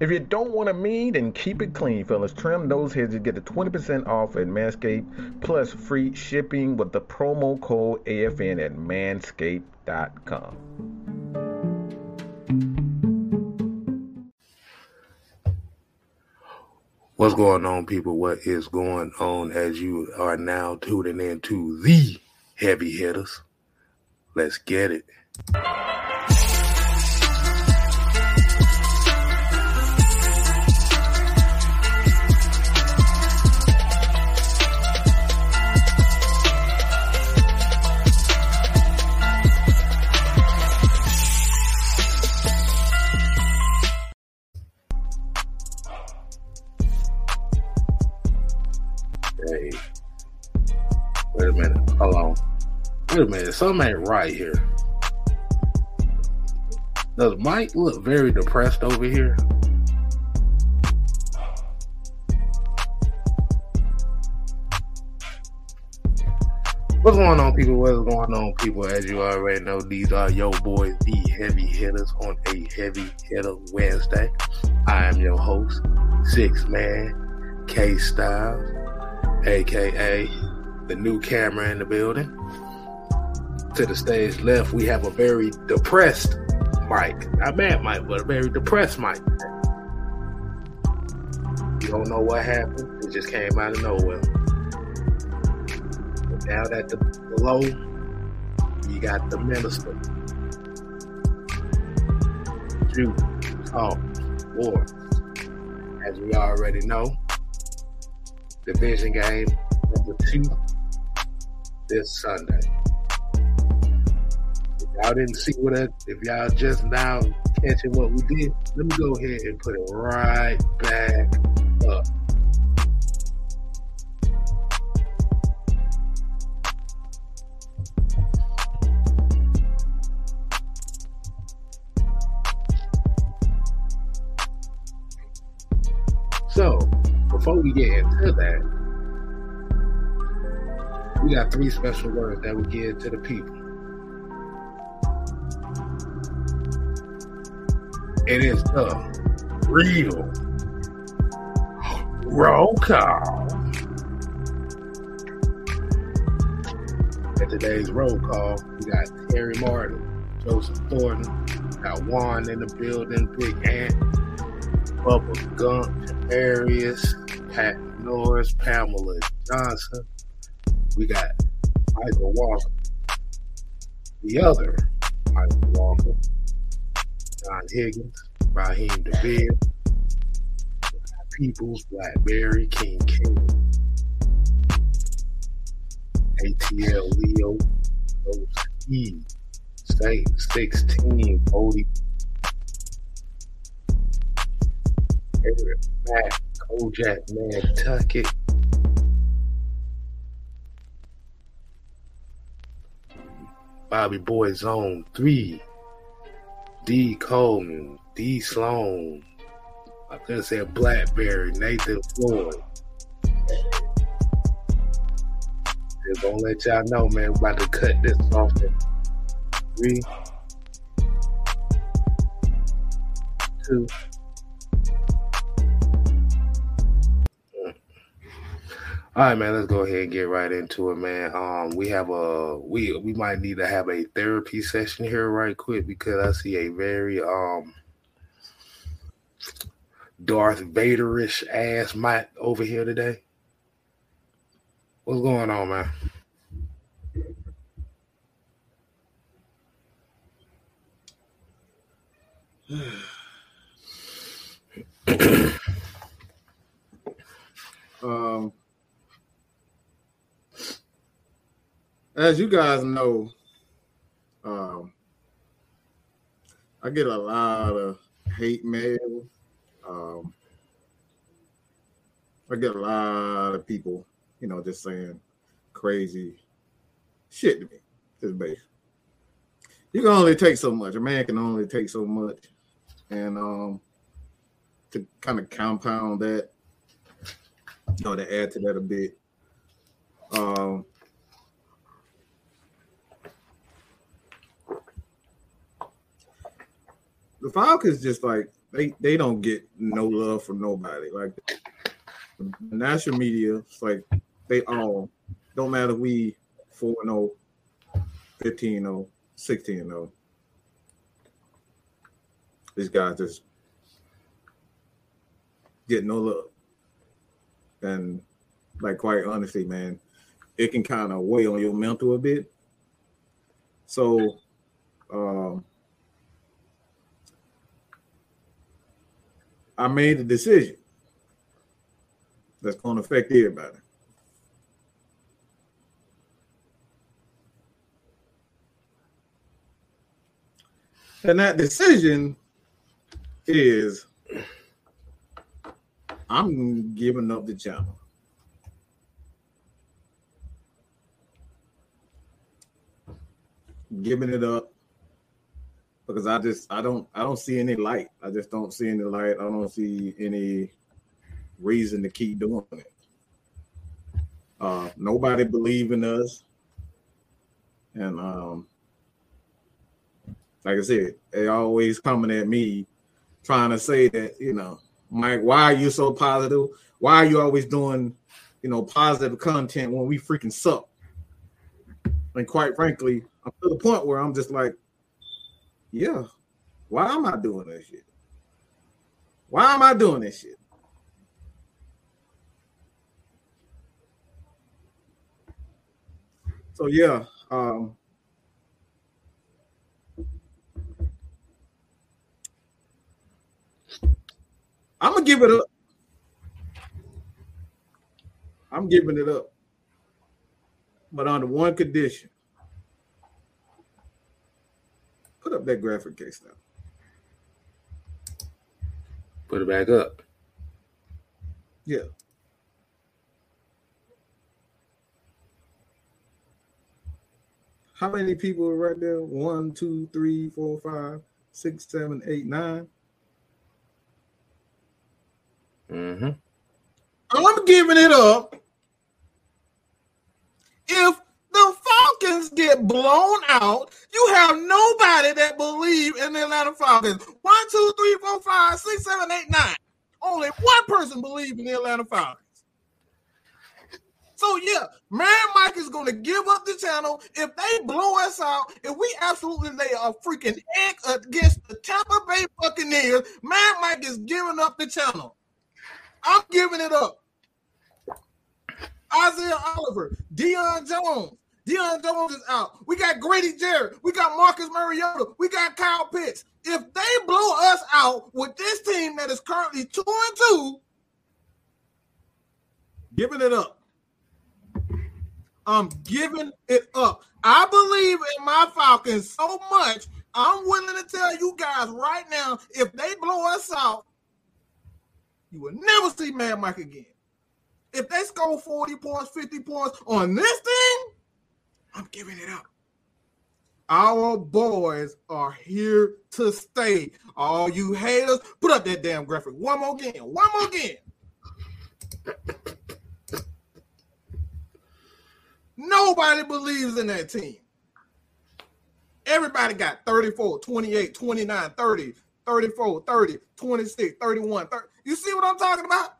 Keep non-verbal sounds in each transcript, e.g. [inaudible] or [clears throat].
If you don't want to mean, then keep it clean, fellas. Trim those heads. You get the 20% off at Manscaped plus free shipping with the promo code AFN at manscaped.com. What's going on, people? What is going on as you are now tuning into the heavy hitters? Let's get it. Wait a minute. Something ain't right here. Does Mike look very depressed over here? What's going on, people? What's going on, people? As you already know, these are your boys, the heavy hitters, on a heavy hitter Wednesday. I am your host, Six Man K Styles, aka the new camera in the building. To the stage left, we have a very depressed Mike. Not mad Mike, but a very depressed Mike. You don't know what happened. It just came out of nowhere. But down at the below, you got the minister. Jew, talk, war. As we already know, division game number two this Sunday. Y'all didn't see what I, if y'all just now catching what we did, let me go ahead and put it right back up. So, before we get into that, we got three special words that we give to the people. It is the real roll call. In today's roll call, we got Terry Martin, Joseph Thornton, got Juan in the building, Big Ant, Bubba Gump, Arius, Pat Norris, Pamela Johnson. We got Michael Walker, the other Michael Walker, John Higgins, Raheem DeVille, Peoples, Blackberry, King King, ATL Leo, E, Saint 16, Cody, Eric Matt, Kojak Nantucket, Bobby Boy Zone 3, D. Coleman, D. Sloan, I could have said Blackberry, Nathan Floyd. Just gonna let y'all know, man, we're about to cut this off in three, two, All right, man. Let's go ahead and get right into it, man. Um, we have a we we might need to have a therapy session here right quick because I see a very um Darth Vaderish ass Mike over here today. What's going on, man? [sighs] Um, as you guys know, um, I get a lot of hate mail. Um, I get a lot of people, you know, just saying crazy shit to me. Just basically, you can only take so much. A man can only take so much, and um, to kind of compound that, you know, to add to that a bit. Um, the Falcons just like they they don't get no love from nobody. Like the national media, it's like they all don't matter we 4 0, 15 0, 16 0. These guys just get no love. And like quite honestly, man, it can kind of weigh on your mental a bit. So um I made a decision that's going to affect everybody. And that decision is I'm giving up the channel. Giving it up because I just I don't I don't see any light. I just don't see any light. I don't see any reason to keep doing it. Uh, nobody believe in us, and um, like I said, they always coming at me, trying to say that you know, Mike, why are you so positive? Why are you always doing, you know, positive content when we freaking suck? And quite frankly, I'm to the point where I'm just like, yeah, why am I doing this shit? Why am I doing this shit? So yeah, um, I'm gonna give it up. I'm giving it up, but under one condition. Put up that graphic case now. Put it back up. Yeah. How many people are right there? One, two, three, four, five, six, seven, eight, nine. Mm-hmm. I'm giving it up. If get blown out, you have nobody that believe in the Atlanta Falcons. One, two, three, four, five, six, seven, eight, nine. Only one person believes in the Atlanta Falcons. So yeah, Man Mike is going to give up the channel if they blow us out. If we absolutely lay a freaking egg against the Tampa Bay Buccaneers, Man Mike is giving up the channel. I'm giving it up. Isaiah Oliver, Deion Jones. Deion Jones is out. We got Grady Jarrett. We got Marcus Mariota. We got Kyle Pitts. If they blow us out with this team that is currently two and two, giving it up. I'm giving it up. I believe in my Falcons so much. I'm willing to tell you guys right now if they blow us out, you will never see Mad Mike again. If they score 40 points, 50 points on this thing, I'm giving it up. Our boys are here to stay. All you haters, put up that damn graphic one more again. One more again. Nobody believes in that team. Everybody got 34, 28, 29, 30, 34, 30, 26, 31, 30. You see what I'm talking about?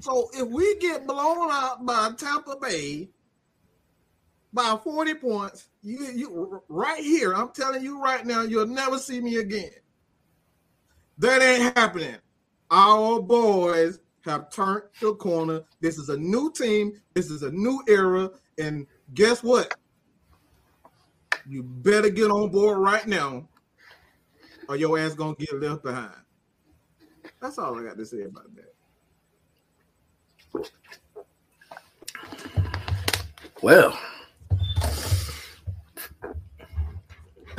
So if we get blown out by Tampa Bay by 40 points, you you right here, I'm telling you right now, you'll never see me again. That ain't happening. Our boys have turned the corner. This is a new team. This is a new era. And guess what? You better get on board right now, or your ass gonna get left behind. That's all I got to say about that. Well, [coughs]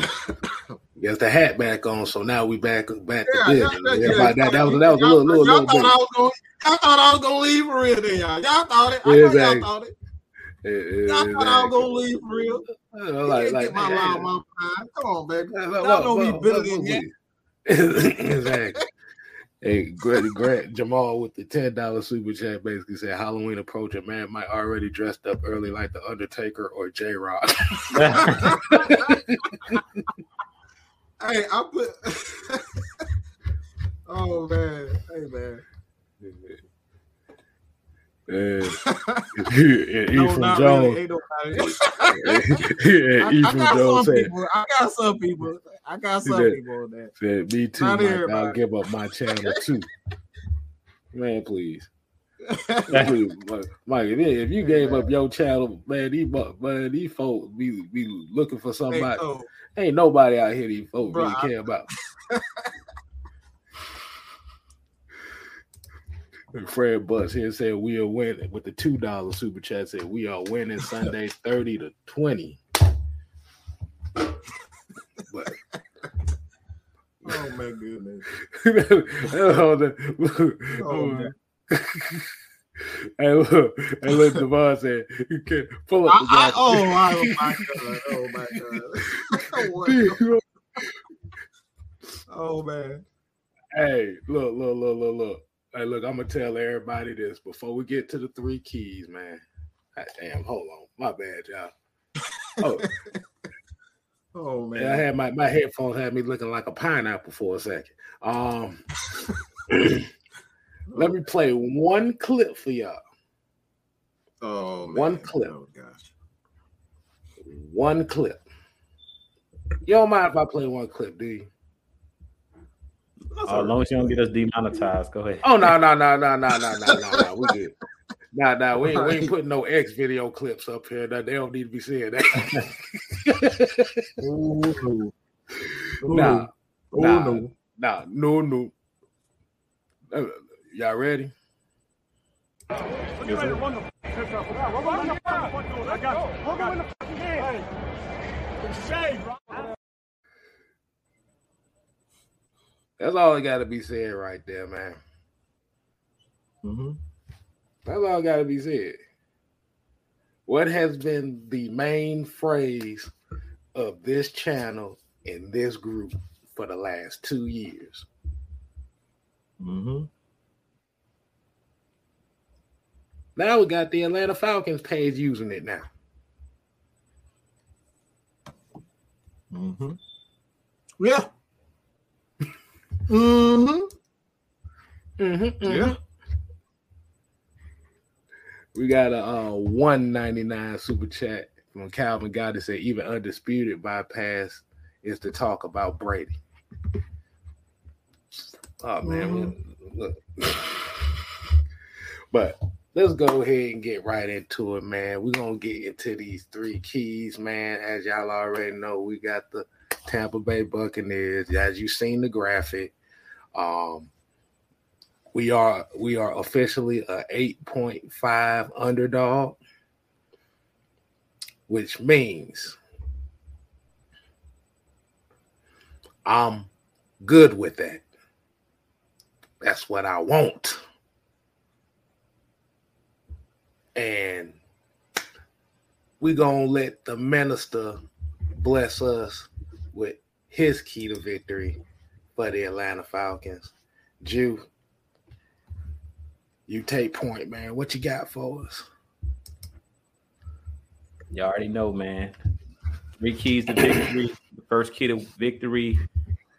Guess the hat back on, so now we back back Yeah, to business. yeah, Everybody- yeah. that, that was that was a little little little thought bit. I was gonna, y'all thought I was gonna leave for real, then y'all. Y'all thought it. I Yeah, know exactly. y'all thought it. Eh, eh, Y'all thought I was gonna leave for real. Uh, like can't like get my man, loud mouth. Come on, baby. Y'all know me better than that. [laughs] exactly. Hey, Grant, Grant Jamal with the ten dollar super chat basically said Halloween approaching. Man might already dressed up early like the Undertaker or J Rock. [laughs] hey, I put. [laughs] oh man, hey man. And No, Jones. really. [laughs] Yeah, I, I got Jones some said, people. I got some people. I got some said- people on that. said, "Me too, Mike. I'll give up my channel too." Man, please, [laughs] please, Mike. If, if you gave up your channel, man, these man, these folks be be looking for Hey, somebody. so, Ain't nobody out here these folks Bro, really I- care about. [laughs] Fred Butts here said we are winning with the two dollar super chat said we are winning Sunday [laughs] thirty to twenty. But [laughs] oh my goodness. oh, [laughs] the- Oh, man. hey, look, hey, look, Devon said, you can pull up I, the I, graphic. Oh, oh, my god! Oh my god! Oh man! Hey, look, look, look, look, look. Hey, look, I'm gonna tell everybody this before we get to the three keys, man. God damn, hold on. My bad, y'all. Oh, [laughs] Oh man! yeah, I had my, my headphones had me looking like a pineapple for a second. Um [laughs] let me play one clip for y'all. Oh man! One clip. Oh gosh! One clip. You don't mind if I play one clip, do you? That's Uh, as long as you don't get us demonetized, go ahead. Oh no, no, no, no, no, no, no, no, no. We good. Nah, nah, we ain't, we ain't putting no X video clips up here. That they don't need to be seeing that. [laughs] Oh no! Oh, nah, Oh nah. no! nah, no, no. Uh, y'all ready? That's all I gotta be said right there, man. Mhm. That's all got to be said. What has been the main phrase of this channel and this group for the last two years? Mhm. Now we got the Atlanta Falcons page using it now. Mhm. Yeah. Mhm. Mm-hmm, Yeah. We got a uh, 199 super chat from Calvin God that said even undisputed bypass is to talk about Brady. Oh man, look. [sighs] but let's go ahead and get right into it, man. We're gonna get into these three keys, man. As y'all already know, we got the Tampa Bay Buccaneers. As you seen the graphic, um, we are we are officially a 8.5 underdog, which means I'm good with that. That's what I want. And we gonna let the minister bless us with his key to victory for the Atlanta Falcons. Jew, you take point, man. What you got for us? You already know, man. Three keys to victory. The first key to victory: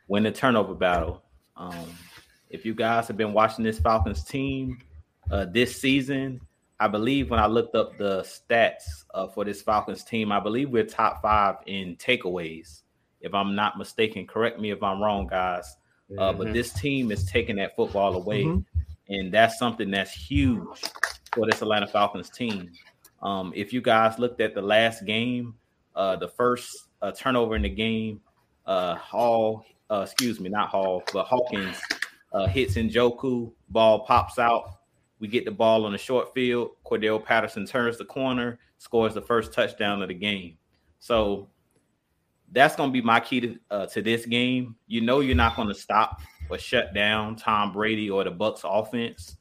win the turnover battle. Um, if you guys have been watching this Falcons team uh, this season, I believe when I looked up the stats uh, for this Falcons team, I believe we're top five in takeaways. If I'm not mistaken, correct me if I'm wrong, guys. Uh, but this team is taking that football away, Mhm. and that's something that's huge for this Atlanta Falcons team. Um, if you guys looked at the last game, uh, the first uh, turnover in the game, uh, Hall, uh, excuse me, not Hall, but Hawkins uh, hits Njoku, ball pops out. We get the ball on the short field. Cordarrelle Patterson turns the corner, scores the first touchdown of the game. So that's going to be my key to, uh, to this game. You know, you're not going to stop or shut down Tom Brady or the Bucs offense.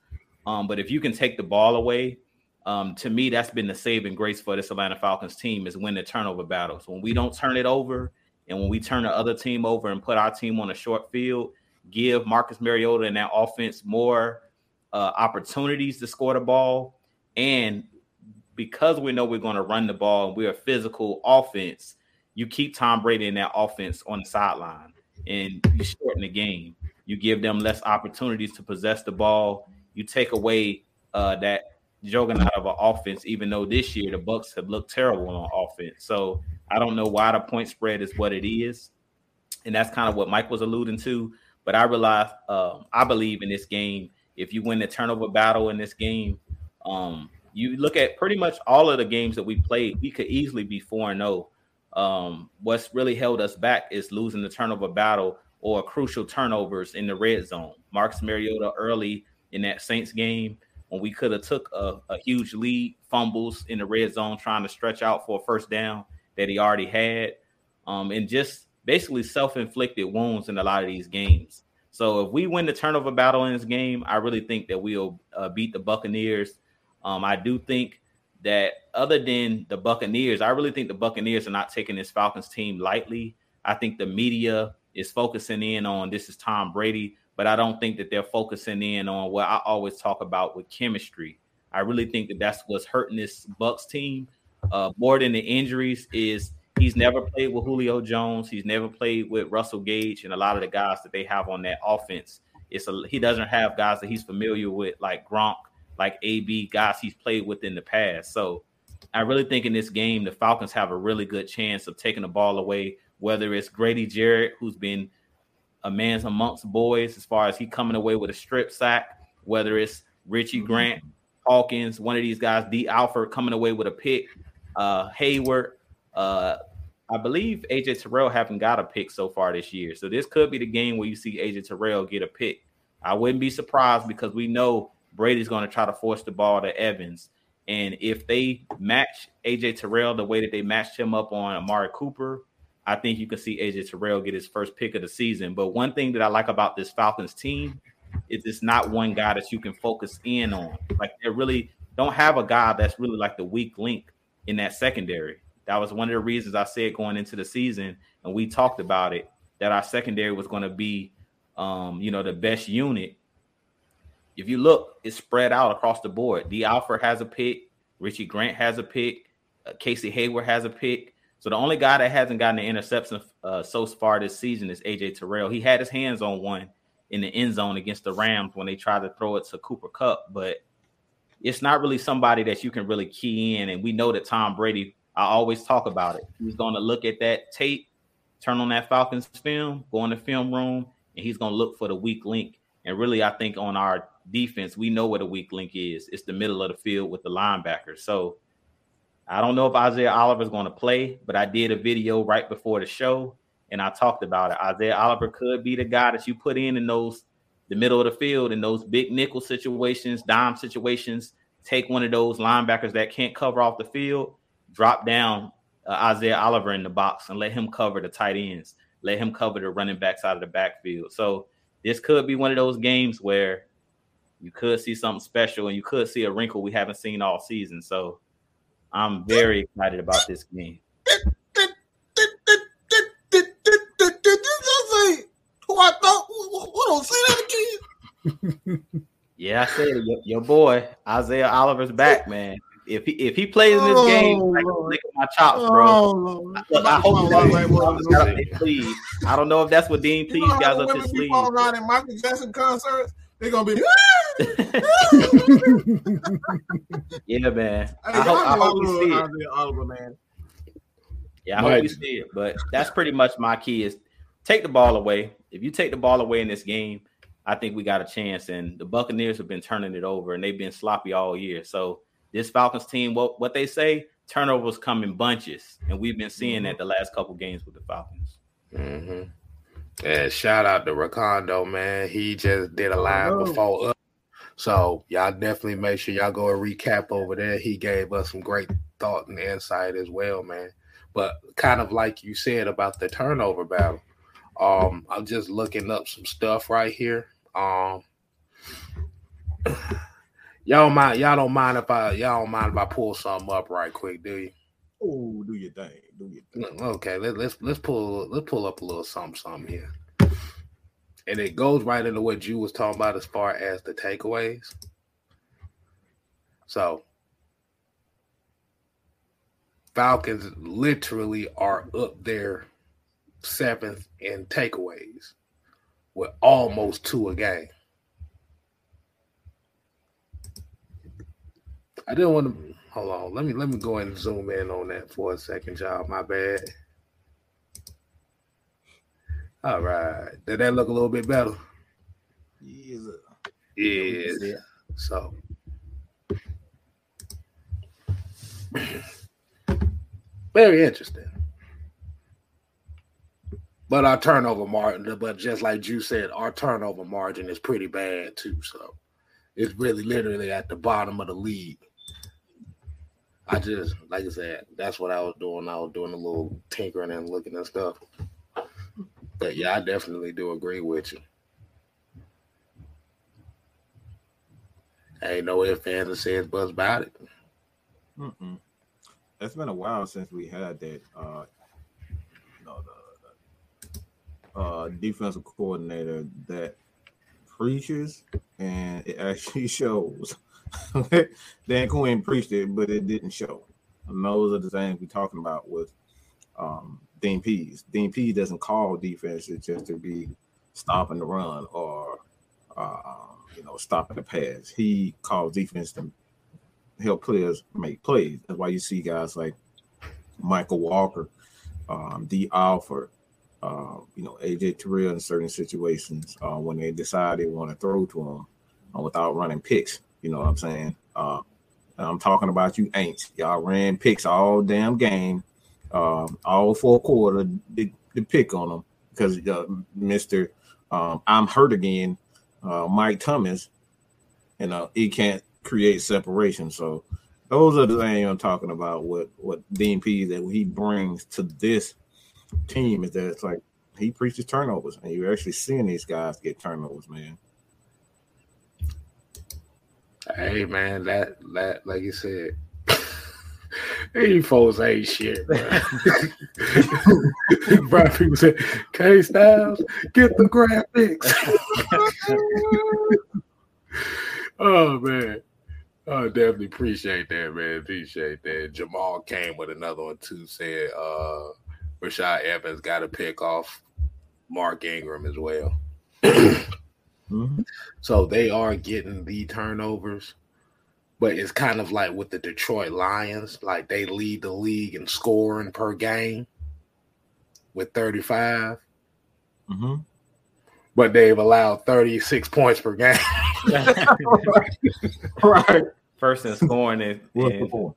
Um, but if you can take the ball away, um, to me, that's been the saving grace for this Atlanta Falcons team is win the turnover battles. When we don't turn it over and when we turn the other team over and put our team on a short field, give Marcus Mariota and that offense more uh, opportunities to score the ball. And because we know we're going to run the ball and we're a physical offense, you keep Tom Brady in that offense on the sideline and you shorten the game. You give them less opportunities to possess the ball. You take away uh, that juggernaut of an offense, even though this year the Bucs have looked terrible on offense. So I don't know why the point spread is what it is, and that's kind of what Mike was alluding to. But I realize, um, I believe in this game. If you win the turnover battle in this game, um, you look at pretty much all of the games that we played, we could easily be four and zero. Um, what's really held us back is losing the turnover battle or crucial turnovers in the red zone. Marcus Mariota early in that Saints game when we could have took a, a, huge lead, fumbles in the red zone, trying to stretch out for a first down that he already had, um, and just basically self-inflicted wounds in a lot of these games. So if we win the turnover battle in this game, I really think that we'll uh, beat the Buccaneers. Um, I do think that other than the Buccaneers, I really think the Buccaneers are not taking this Falcons team lightly. I think the media is focusing in on this is Tom Brady but I don't think that they're focusing in on what I always talk about with chemistry. I really think that that's what's hurting this Bucs team uh, more than the injuries. Is he's never played with Julio Jones, he's never played with Russell Gage, and a lot of the guys that they have on that offense. It's a he doesn't have guys that he's familiar with like Gronk, like AB, guys he's played with in the past. So I really think in this game the Falcons have a really good chance of taking the ball away. Whether it's Grady Jarrett, who's been a man's amongst boys as far as he coming away with a strip sack, whether it's Richie mm-hmm. Grant, Hawkins, one of these guys, Dee Alford coming away with a pick, uh, Hayward. Uh, I believe AJ Terrell haven't got a pick so far this year. So this could be the game where you see AJ Terrell get a pick. I wouldn't be surprised because we know Brady's going to try to force the ball to Evans. And if they match AJ Terrell the way that they matched him up on Amari Cooper, I think you can see AJ Terrell get his first pick of the season. But one thing that I like about this Falcons team is it's not one guy that you can focus in on. Like they really don't have a guy that's really like the weak link in that secondary. That was one of the reasons I said going into the season, and we talked about it, that our secondary was going to be, um, you know, the best unit. If you look, it's spread out across the board. Dee Alford has a pick. Richie Grant has a pick. Uh, Casey Hayward has a pick. So the only guy that hasn't gotten an interception uh, so far this season is AJ Terrell. He had his hands on one in the end zone against the Rams when they tried to throw it to Cooper Kupp, but it's not really somebody that you can really key in. And we know that Tom Brady, I always talk about it. He's going to look at that tape, turn on that Falcons film, go in the film room, and he's going to look for the weak link. And really, I think on our defense, we know what a weak link is. It's the middle of the field with the linebackers. So I don't know if Isaiah Oliver is going to play, but I did a video right before the show and I talked about it. Isaiah Oliver could be the guy that you put in in those the middle of the field in those big nickel situations, dime situations. Take one of those linebackers that can't cover off the field, drop down uh, Isaiah Oliver in the box and let him cover the tight ends, let him cover the running backs out of the backfield. So this could be one of those games where you could see something special and you could see a wrinkle we haven't seen all season. So I'm very excited about this game. Who I thought? [laughs] What on? Say again. yeah, I said. Your, your, boy Isaiah Oliver's back, man. If he if he plays in this oh, game, I can lick my chops, bro. Oh, Look, I hope that please. I don't know if that's what Dean Pees got up his sleeve. Michael Jackson concerts, they're gonna be. [laughs] yeah, man. Hey, I hope, I hope you see it. Oliver, man. Yeah, I right. hope you see it. But that's pretty much my key is take the ball away. If you take the ball away in this game, I think we got a chance. And the Buccaneers have been turning it over and they've been sloppy all year. So this Falcons team, what what they say, turnovers come in bunches, and we've been seeing mm-hmm. that the last couple games with the Falcons. Mm-hmm. And shout out to Racondo, man. He just did a live oh. before us. So y'all definitely make sure y'all go and recap over there. He gave us some great thought and insight as well, man. But kind of like you said about the turnover battle, um, I'm just looking up some stuff right here. Um, [sighs] y'all mind y'all don't mind if I y'all don't mind if I pull something up right quick, do you? Oh, do your thing. Do your thing. Okay, let, let's let's pull let's pull up a little something something here. and it goes right into what you was talking about as far as the takeaways. So Falcons literally are up there seventh in takeaways with almost two a game. I didn't want to hold on. Let me let me go and zoom in on that for a second, y'all. My bad. All right. Did that look a little bit better? Yes. Yes. So very interesting. But our turnover margin, but just like you said, our turnover margin is pretty bad too. So it's really literally at the bottom of the league. I just, like I said, that's what I was doing. I was doing a little tinkering and looking at stuff. But yeah, I definitely do agree with you. Ain't no ifs, ands, or says, buzz about it. Mm-mm. It's been a while since we had that. Uh, you know, the, the uh, defensive coordinator that preaches and it [laughs] actually shows. Dan Quinn preached it, but it didn't show. And those are the things we're talking about with um, Dean Pees. Dean Pees doesn't call defenses just to be stopping the run or uh, you know stopping the pass. He calls defense to help players make plays. That's why you see guys like Michael Walker, um, D. Alford, uh, you know AJ Terrell in certain situations uh, when they decide they want to throw to him uh, without running picks. You know what I'm saying? Uh, I'm talking about you ain't. Y'all ran picks all damn game, um, all four quarter. The, pick on them because uh, Mister um, I'm hurt again. Uh, Mike Thomas, you know he can't create separation. So those are the things I'm talking about. What what Dean P that he brings to this team is that it's like he preaches turnovers, and you're actually seeing these guys get turnovers, man. Hey man, that that like you said, [laughs] these folks ain't shit, bro. [laughs] bro people say, K Styles, get the graphics. [laughs] oh man. I definitely appreciate that, man. Appreciate that. Jamal came with another one too, said uh Rashaan Evans got to pick off Mark Ingram as well. [clears throat] Mm-hmm. So they are getting the turnovers, but it's kind of like with the Detroit Lions, like they lead the league in scoring per game with 35, Mm-hmm. but they've allowed 36 points per game. [laughs] right. First in scoring and, What's and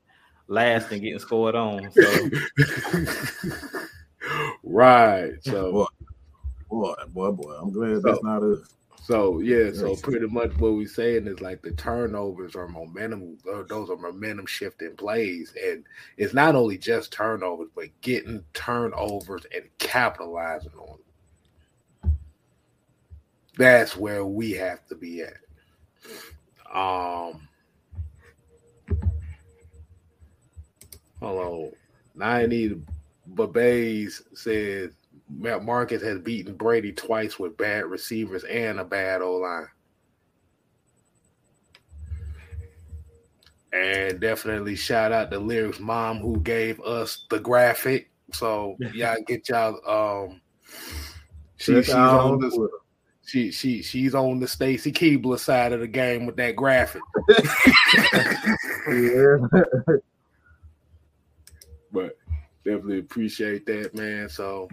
last in getting scored on. So [laughs] right. So Boy, boy, boy, boy. I'm glad that's not us. So yeah, so pretty much what we're saying is like the turnovers are momentum. uh, Those are momentum shifting plays, and it's not only just turnovers, but getting turnovers and capitalizing on them. That's where we have to be at. Um, hello, ninety. Babes says Marcus has beaten Brady twice with bad receivers and a bad O line. And definitely shout out to Lyrics Mom who gave us the graphic. So [laughs] y'all get y'all um she, she's on the she she she's on the Stacy Keibler side of the game with that graphic. Yeah. [laughs] but definitely appreciate that, man. So,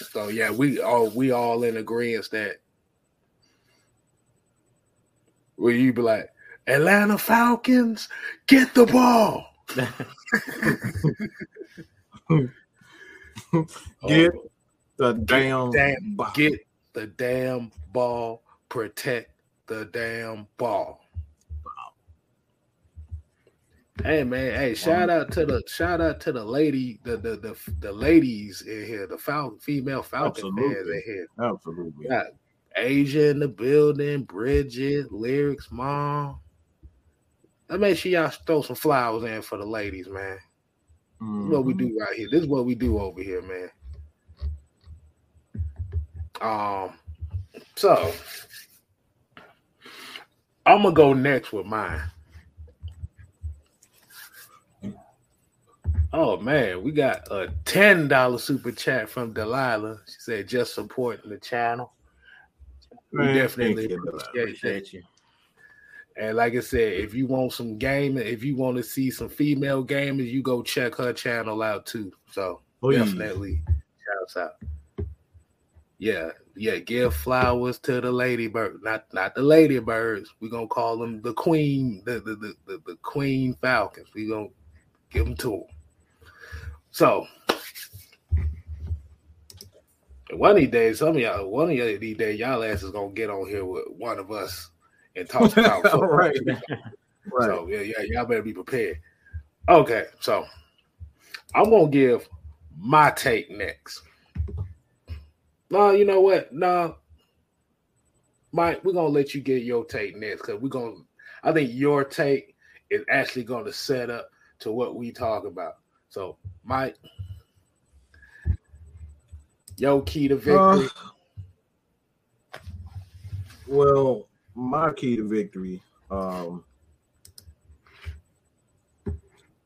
so yeah, we all we all in agreement that where you be like Atlanta Falcons, get the ball. [laughs] [laughs] Get Oh, the damn, damn, box. get the damn ball, protect the damn ball. Hey man, hey, shout out to the shout out to the lady, the the the, the ladies in here, the Falcon female Falcon fans in here. Absolutely. Got Asia in the building, Bridget, lyrics, mom. Let make sure y'all throw some flowers in for the ladies, man. This is what we do right here. This is what we do over here, man. Um, So I'm gonna go next with mine. Oh man, we got a ten dollar super chat from Delilah. She said just supporting the channel. We definitely you, appreciate. Appreciate you. And like I said, if you want some gaming, if you want to see some female gamers, you go check her channel out too. So oh, Please. definitely shouts out. Yeah, yeah, give flowers to the ladybird, not not the ladybirds. We're gonna call them the queen, the the, the, the, the queen falcons. we gonna give them to them. So one of these days, some of y'all, one of y'all these days, y'all ass is gonna get on here with one of us and talk [laughs] about football. right. [laughs] Right. So yeah, yeah, y'all better be prepared. Okay, so I'm gonna give my take next. No, you know what? No, Mike, we're gonna let you get your take next because we're gonna. I think your take is actually gonna set up to what we talk about. So, Mike, your key to victory. Uh, well, my key to victory um,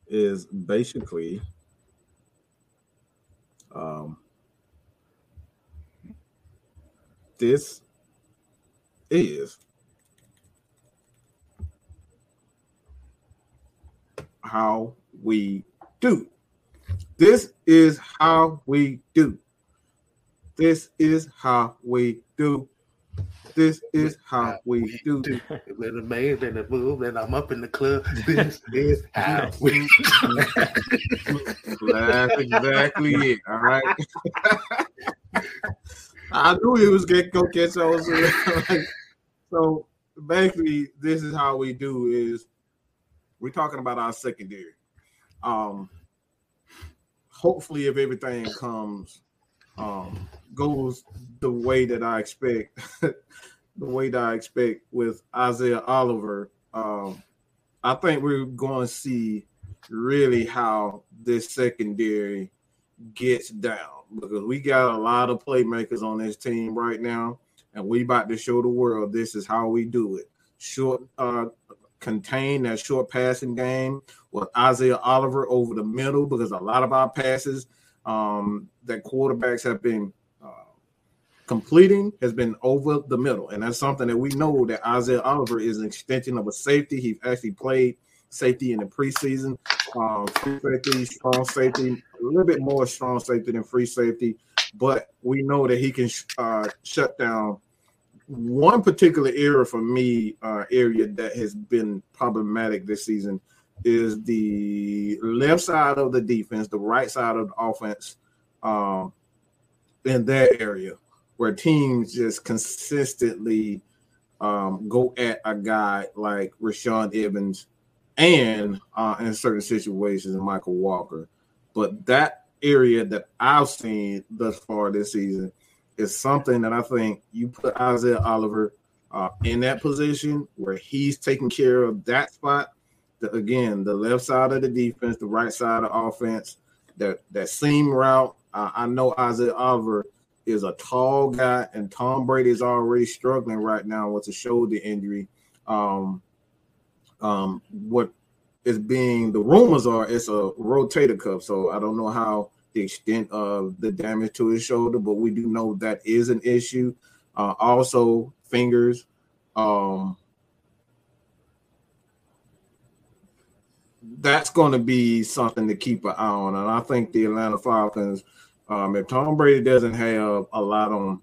is basically um, this is how we do. This is how we do. This is how we do. This is how we do. [laughs] With a man and a move, and I'm up in the club. This [laughs] is how we. That's exactly it. All right. [laughs] I knew he was getting go catch on. So, so basically, this is how we do is we're talking about our secondary. Um hopefully if everything comes um goes the way that I expect, [laughs] the way that I expect with Isaiah Oliver, um, I think we're going to see really how this secondary gets down because we got a lot of playmakers on this team right now, and we about to show the world this is how we do it. Short, uh, contain that short passing game with Isaiah Oliver over the middle because a lot of our passes um, that quarterbacks have been uh, completing has been over the middle, and that's something that we know that Isaiah Oliver is an extension of a safety. He's actually played safety in the preseason, um, free safety, strong safety, a little bit more strong safety than free safety, but we know that he can uh, shut down one particular area for me, uh, area that has been problematic this season is the left side of the defense, the right side of the offense, um, in that area where teams just consistently um, go at a guy like Rashaan Evans and uh, in certain situations Michael Walker. But that area that I've seen thus far this season is something that I think you put Isaiah Oliver uh, in that position where he's taking care of that spot. The, again, the left side of the defense, the right side of offense, that that seam route. Uh, I know Isaiah Oliver is a tall guy, and Tom Brady is already struggling right now with a shoulder injury. Um, um, what is being the rumors are it's a rotator cuff, so I don't know how the extent of the damage to his shoulder, but we do know that is an issue. Uh, also, fingers. Um, that's going to be something to keep an eye on, and I think the Atlanta Falcons, um, if Tom Brady doesn't have a lot on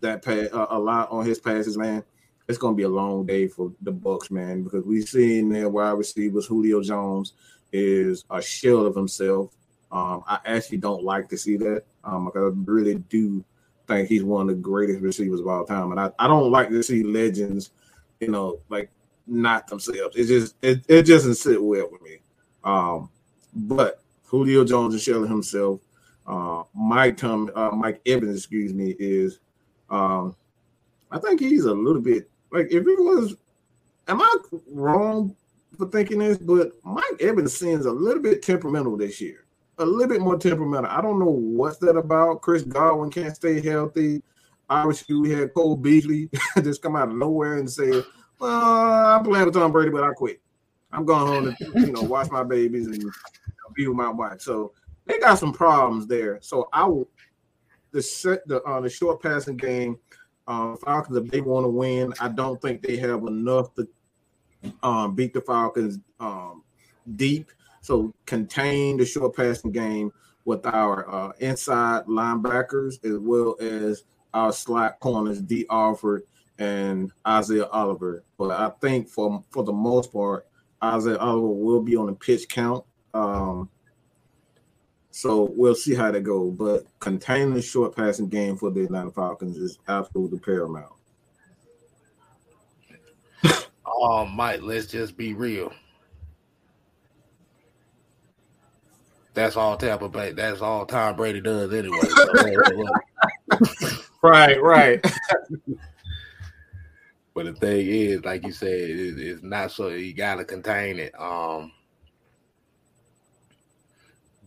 that pass, a lot on his passes, man, it's going to be a long day for the Bucs, man, because we've seen their wide receivers, Julio Jones is a shell of himself. Um, I actually don't like to see that um, because I really do think he's one of the greatest receivers of all time, and I, I don't like to see legends, you know, like not themselves. It just it, it doesn't sit well with me. Um, but Julio Jones and shelling himself. Uh, Mike Tom, uh, Mike Evans, excuse me, is um, I think he's a little bit like if it was. Am I wrong for thinking this? But Mike Evans seems a little bit temperamental this year a little bit more temperamental. I don't know what's that about. Chris Godwin can't stay healthy. obviously we had Cole Beasley [laughs] just come out of nowhere and say, "Well, I'm playing with Tom Brady, but I quit. I'm going home to you know watch my babies and be with my wife." So they got some problems there. So I will the set the uh, the short passing game. Uh, Falcons, if they want to win, I don't think they have enough to um, beat the Falcons um, deep. So contain the short passing game with our uh, inside linebackers as well as our slot corners, Dee Alford and Isaiah Oliver. But I think for for the most part, Isaiah Oliver will be on the pitch count. Um, so we'll see how that goes. But containing the short passing game for the Atlanta Falcons is absolutely paramount. oh, Mike, let's just be real. That's all Tampa Bay. That's all Tom Brady does anyway. So, [laughs] right, right. but the thing is, like you said, it, it's not so you gotta contain it. Um,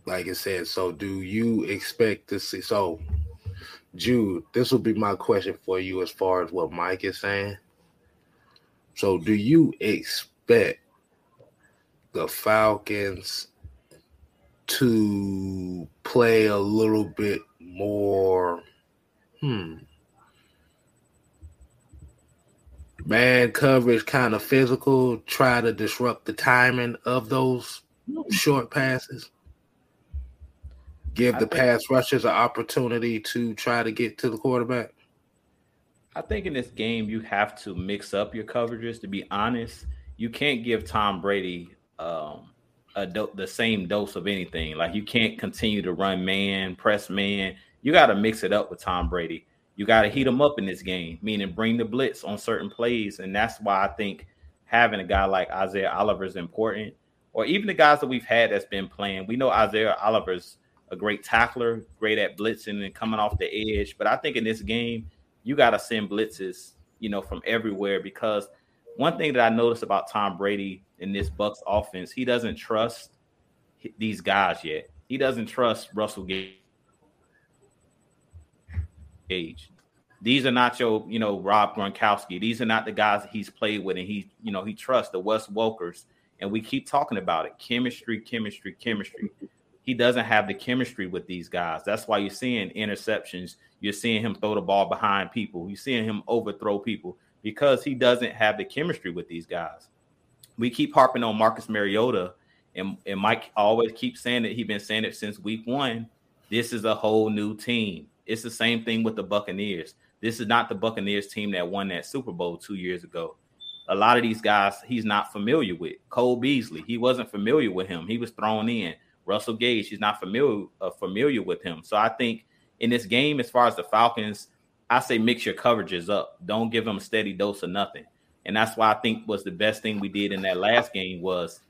like I said, so do you expect to see? So, Jude, this will be my question for you as far as what Mike is saying. So, do you expect the Falcons to play a little bit more? Hmm. Man coverage, kind of physical, try to disrupt the timing of those short passes give the think, pass rushers an opportunity to try to get to the quarterback? I think in this game you have to mix up your coverages. To be honest, you can't give Tom Brady um, do- the same dose of anything. Like you can't continue to run man, press man. You got to mix it up with Tom Brady. You got to heat him up in this game, meaning bring the blitz on certain plays, and that's why I think having a guy like Isaiah Oliver is important, or even the guys that we've had that's been playing. We know Isaiah Oliver's a great tackler, great at blitzing and coming off the edge. But I think in this game, you got to send blitzes, you know, from everywhere because one thing that I noticed about Tom Brady in this Bucs offense, he doesn't trust these guys yet. He doesn't trust Russell Gage. These are not your, you know, Rob Gronkowski. These are not the guys that he's played with, and he, you know, he trusts the Wes Welkers. And we keep talking about it: chemistry, chemistry, chemistry he doesn't have the chemistry with these guys. That's why you're seeing interceptions. You're seeing him throw the ball behind people. You're seeing him overthrow people because he doesn't have the chemistry with these guys. We keep harping on Marcus Mariota, and, and Mike always keeps saying that He's been saying it since week one. This is a whole new team. It's the same thing with the Buccaneers. This is not the Buccaneers team that won that Super Bowl two years ago. A lot of these guys he's not familiar with. Cole Beasley, he wasn't familiar with him. He was thrown in. Russell Gage, he's not familiar uh, familiar with him. So I think in this game, as far as the Falcons, I say mix your coverages up. Don't give them a steady dose of nothing. And that's why I think was the best thing we did in that last game was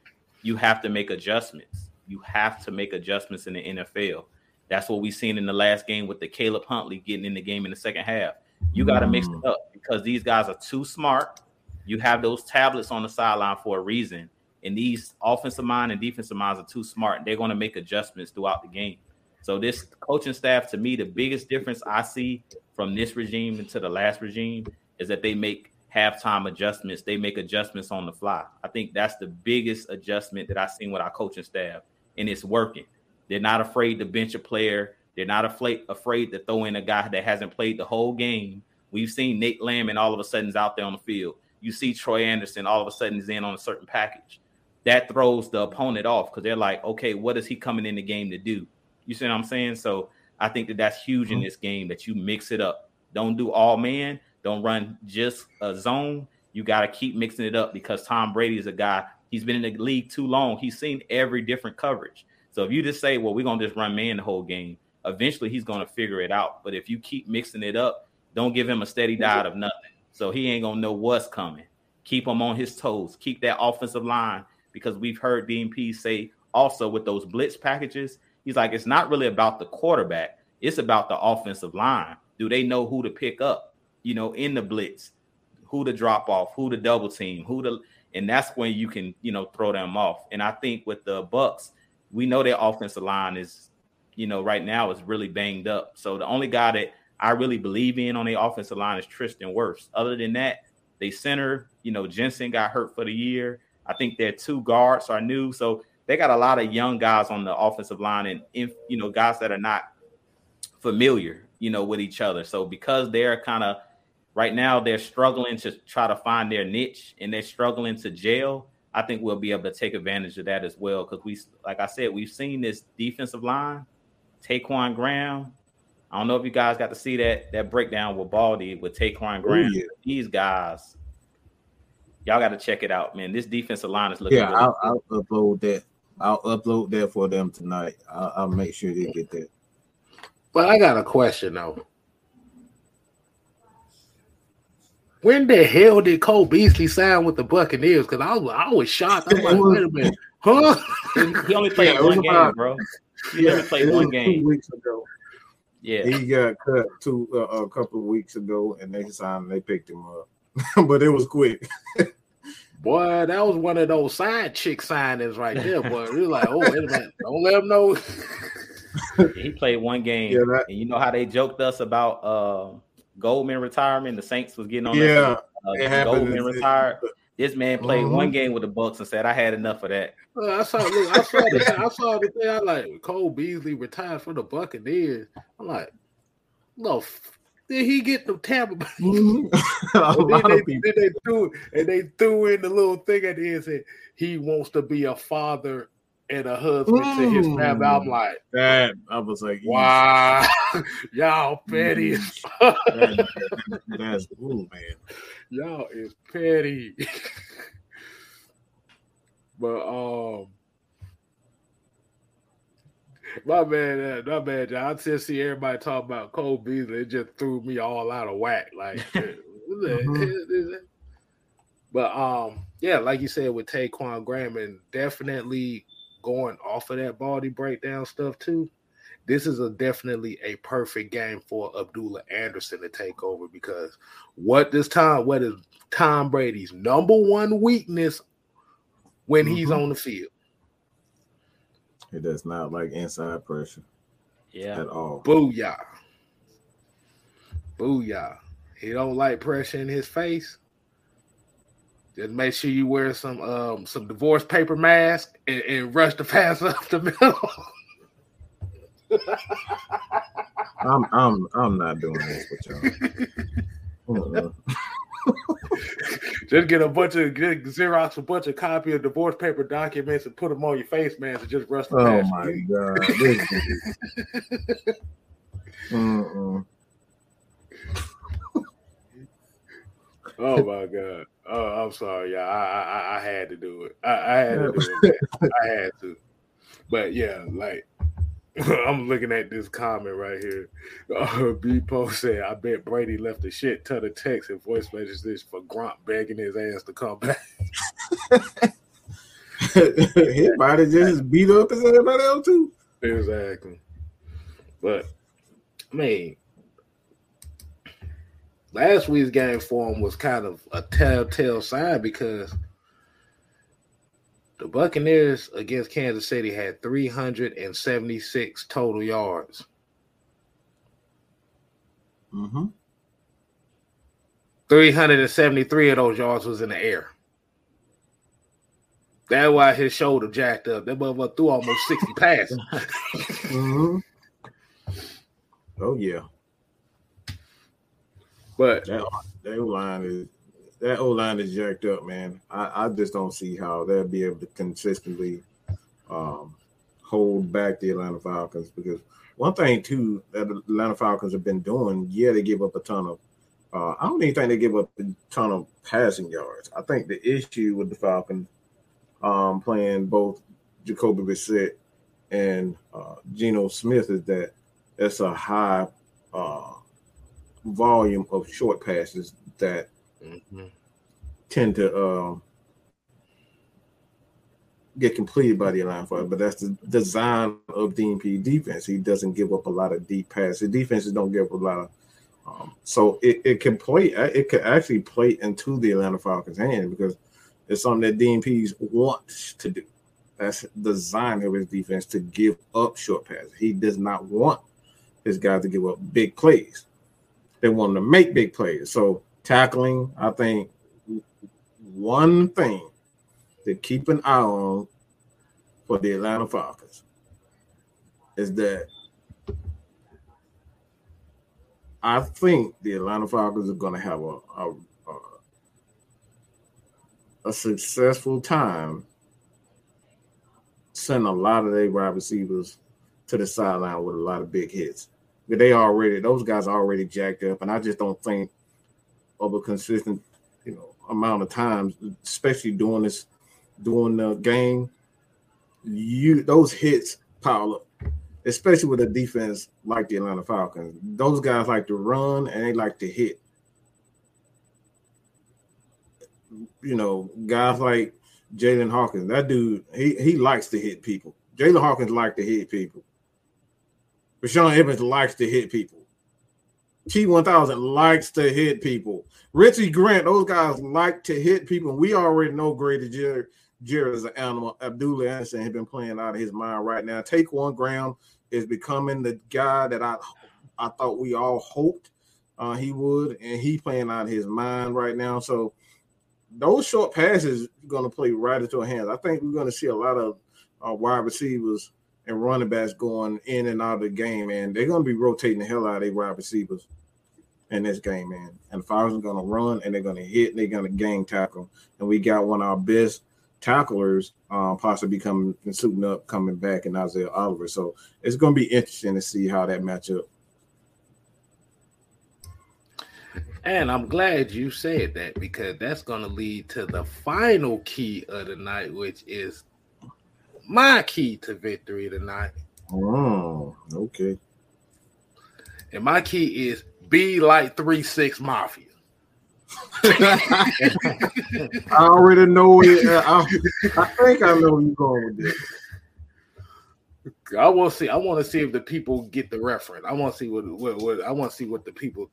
you have to make adjustments. You have to make adjustments in the NFL. That's what we seen in the last game with the Caleb Huntley getting in the game in the second half. You got to mix it mm. up because these guys are too smart. You have those tablets on the sideline for a reason and these offensive mind and defensive minds are too smart. They're going to make adjustments throughout the game. So this coaching staff, to me, the biggest difference I see from this regime into the last regime is that they make halftime adjustments. They make adjustments on the fly. I think that's the biggest adjustment that I've seen with our coaching staff, and it's working. They're not afraid to bench a player. They're not afraid afraid to throw in a guy that hasn't played the whole game. We've seen Nate Lamb, and all of a sudden is out there on the field. You see Troy Andersen, all of a sudden is in on a certain package that throws the opponent off because they're like, okay, what is he coming in the game to do? You see what I'm saying? So I think that that's huge mm-hmm. in this game that you mix it up. Don't do all man. Don't run just a zone. You got to keep mixing it up because Tom Brady is a guy. He's been in the league too long. He's seen every different coverage. So if you just say, well, we're gonna just run man the whole game, eventually he's gonna figure it out. But if you keep mixing it up, don't give him a steady diet of nothing. So he ain't gonna know what's coming. Keep him on his toes. Keep that offensive line because we've heard DMP say also with those blitz packages, he's like, it's not really about the quarterback, it's about the offensive line. Do they know who to pick up, you know, in the blitz, who to drop off, who to double team, who to, and that's when you can, you know, throw them off. And I think with the Bucs, we know their offensive line is, you know, right now is really banged up. So the only guy that I really believe in on the offensive line is Tristan Wirfs. Other than that, they center, you know, Jensen got hurt for the year. I think their two guards are new. So they got a lot of young guys on the offensive line and, if, you know, guys that are not familiar, you know, with each other. So because they're kind of right now, they're struggling to try to find their niche and they're struggling to jail. I think we'll be able to take advantage of that as well. Because we, like I said, we've seen this defensive line, Ta'Quon Graham, I don't know if you guys got to see that that breakdown with Baldy with Ta'Quon oh, Graham. yeah. These guys, y'all got to check it out, man. This defensive line is looking. Yeah, I'll, I'll, upload that. I'll upload that for them tonight. I'll, I'll make sure they get that. But I got a question though. When the hell did Cole Beasley sign with the Buccaneers? Because I was I was shocked. I'm like, wait a [laughs] minute, huh? he only played yeah, one game, about, bro. He yeah, only played one game. Two weeks ago. Yeah, he got cut two uh, a couple of weeks ago, and they signed. They picked him up, [laughs] but it was quick. [laughs] Boy, that was one of those side chick signings right there. Boy, we were like, oh wait a minute, don't let him know. he played one game, yeah, that, and you know how they joked us about uh, Goldman retirement. The Saints was getting on. Yeah, uh, Goldman retired. This man played mm-hmm. one game with the Bucs and said, "I had enough of that." I saw, look, I saw the, I [laughs] saw the thing. I like Cole Beasley retired from the Buccaneers. I'm like, no, did he get the Tampa Bay? [laughs] Mm-hmm. [laughs] then, they, then, they, threw and they threw in the little thing at the end and said he wants to be a father and a husband mm. to his family. I'm mm. like that. I was like, wow, [laughs] y'all petty. Mm. [laughs] that's cool, man. Y'all is petty. [laughs] but um, my man, uh, my man, John, I just see everybody talk about Cole Beasley. It just threw me all out of whack. Like, mm-hmm. but um, yeah, like you said with Ta'Quon Graham, and definitely going off of that Baldy breakdown stuff too. This is a definitely a perfect game for Abdullah Anderson to take over because what does Tom what is Tom Brady's number one weakness when mm-hmm. he's on the field? It does not like inside pressure. Yeah. At all. Booyah. Booyah. He don't like pressure in his face. Just make sure you wear some um some divorce paper mask and, and rush the pass [laughs] up the middle. I'm I'm I'm not doing this with y'all. [laughs] just get a bunch of get Xerox a bunch of copy of divorce paper documents and put them on your face, man, and just rush the Oh my god. [laughs] oh my god. Oh, I'm sorry, y'all. I, I, I had to do it. I, I had to do it. I had to. But yeah, like [laughs] I'm looking at this comment right here. Uh, [laughs] B Post said, "I bet Brady left a shit ton of text and voice messages for Gronk begging his ass to come back." [laughs] he might have just beat up as everybody else too. Exactly. But I mean, last week's game for him was kind of a telltale sign because the Buccaneers against Kansas City had 376 total yards. Mm-hmm. 373 of those yards was in the air. That's why his shoulder jacked up. That motherfucker threw almost 60 passes. [laughs] mm-hmm. Oh, yeah. But that, that line is that O line is jacked up, man. I, I just don't see how they'll be able to consistently um, hold back the Atlanta Falcons because one thing too that the Atlanta Falcons have been doing, yeah, they give up a ton of. Uh, I don't even think they give up a ton of passing yards. I think the issue with the Falcons um, playing both Jacoby Brissett and uh, Geno Smith is that it's a high uh, volume of short passes that mm-hmm. tend to uh, get completed by the line for but that's the design of DNP defense. He doesn't give up a lot of deep passes. The defenses don't give up a lot of um, so it, it can play it could actually play into the Atlanta Falcons' hand because it's something that DNPs wants to do. That's the design of his defense to give up short passes. He does not want his guys to give up big plays. They want to make big plays. So tackling, I think one thing to keep an eye on for the Atlanta Falcons is that I think the Atlanta Falcons are going to have a, a, a, a successful time sending a lot of their wide receivers to the sideline with a lot of big hits. They already those guys are already jacked up, and I just don't think of a consistent, you know, amount of times, especially during this during the game, you those hits pile up especially with a defense like the Atlanta Falcons. Those guys like to run and they like to hit. You know, guys like Jaylinn Hawkins, that dude, he, he likes to hit people. Jaylinn Hawkins like to hit people. Rashaan Evans likes to hit people. T1000 likes to hit people. Richie Grant, those guys like to hit people. We already know Grady Jarrett Jared is an animal. Abdullah Anderson has been playing out of his mind right now. Ta'Quon Graham is becoming the guy that I I thought we all hoped uh, he would, and he playing out of his mind right now. So those short passes going to play right into our hands. I think we're going to see a lot of uh, wide receivers and running backs going in and out of the game, and they're going to be rotating the hell out of their wide receivers in this game, man. And the Falcons are going to run and they're going to hit and they're going to gang tackle. And we got one of our best tacklers um, possibly coming and suiting up, coming back, and Isaiah Oliver. So it's going to be interesting to see how that match up. And I'm glad you said that because that's going to lead to the final key of the night, which is my key to victory tonight. Oh, okay. And my key is be like three six mafia. [laughs] I already know it. I, I think I know you're going with this. I want to see. I want to see if the people get the reference. I want to see what, what, what I want to see what the people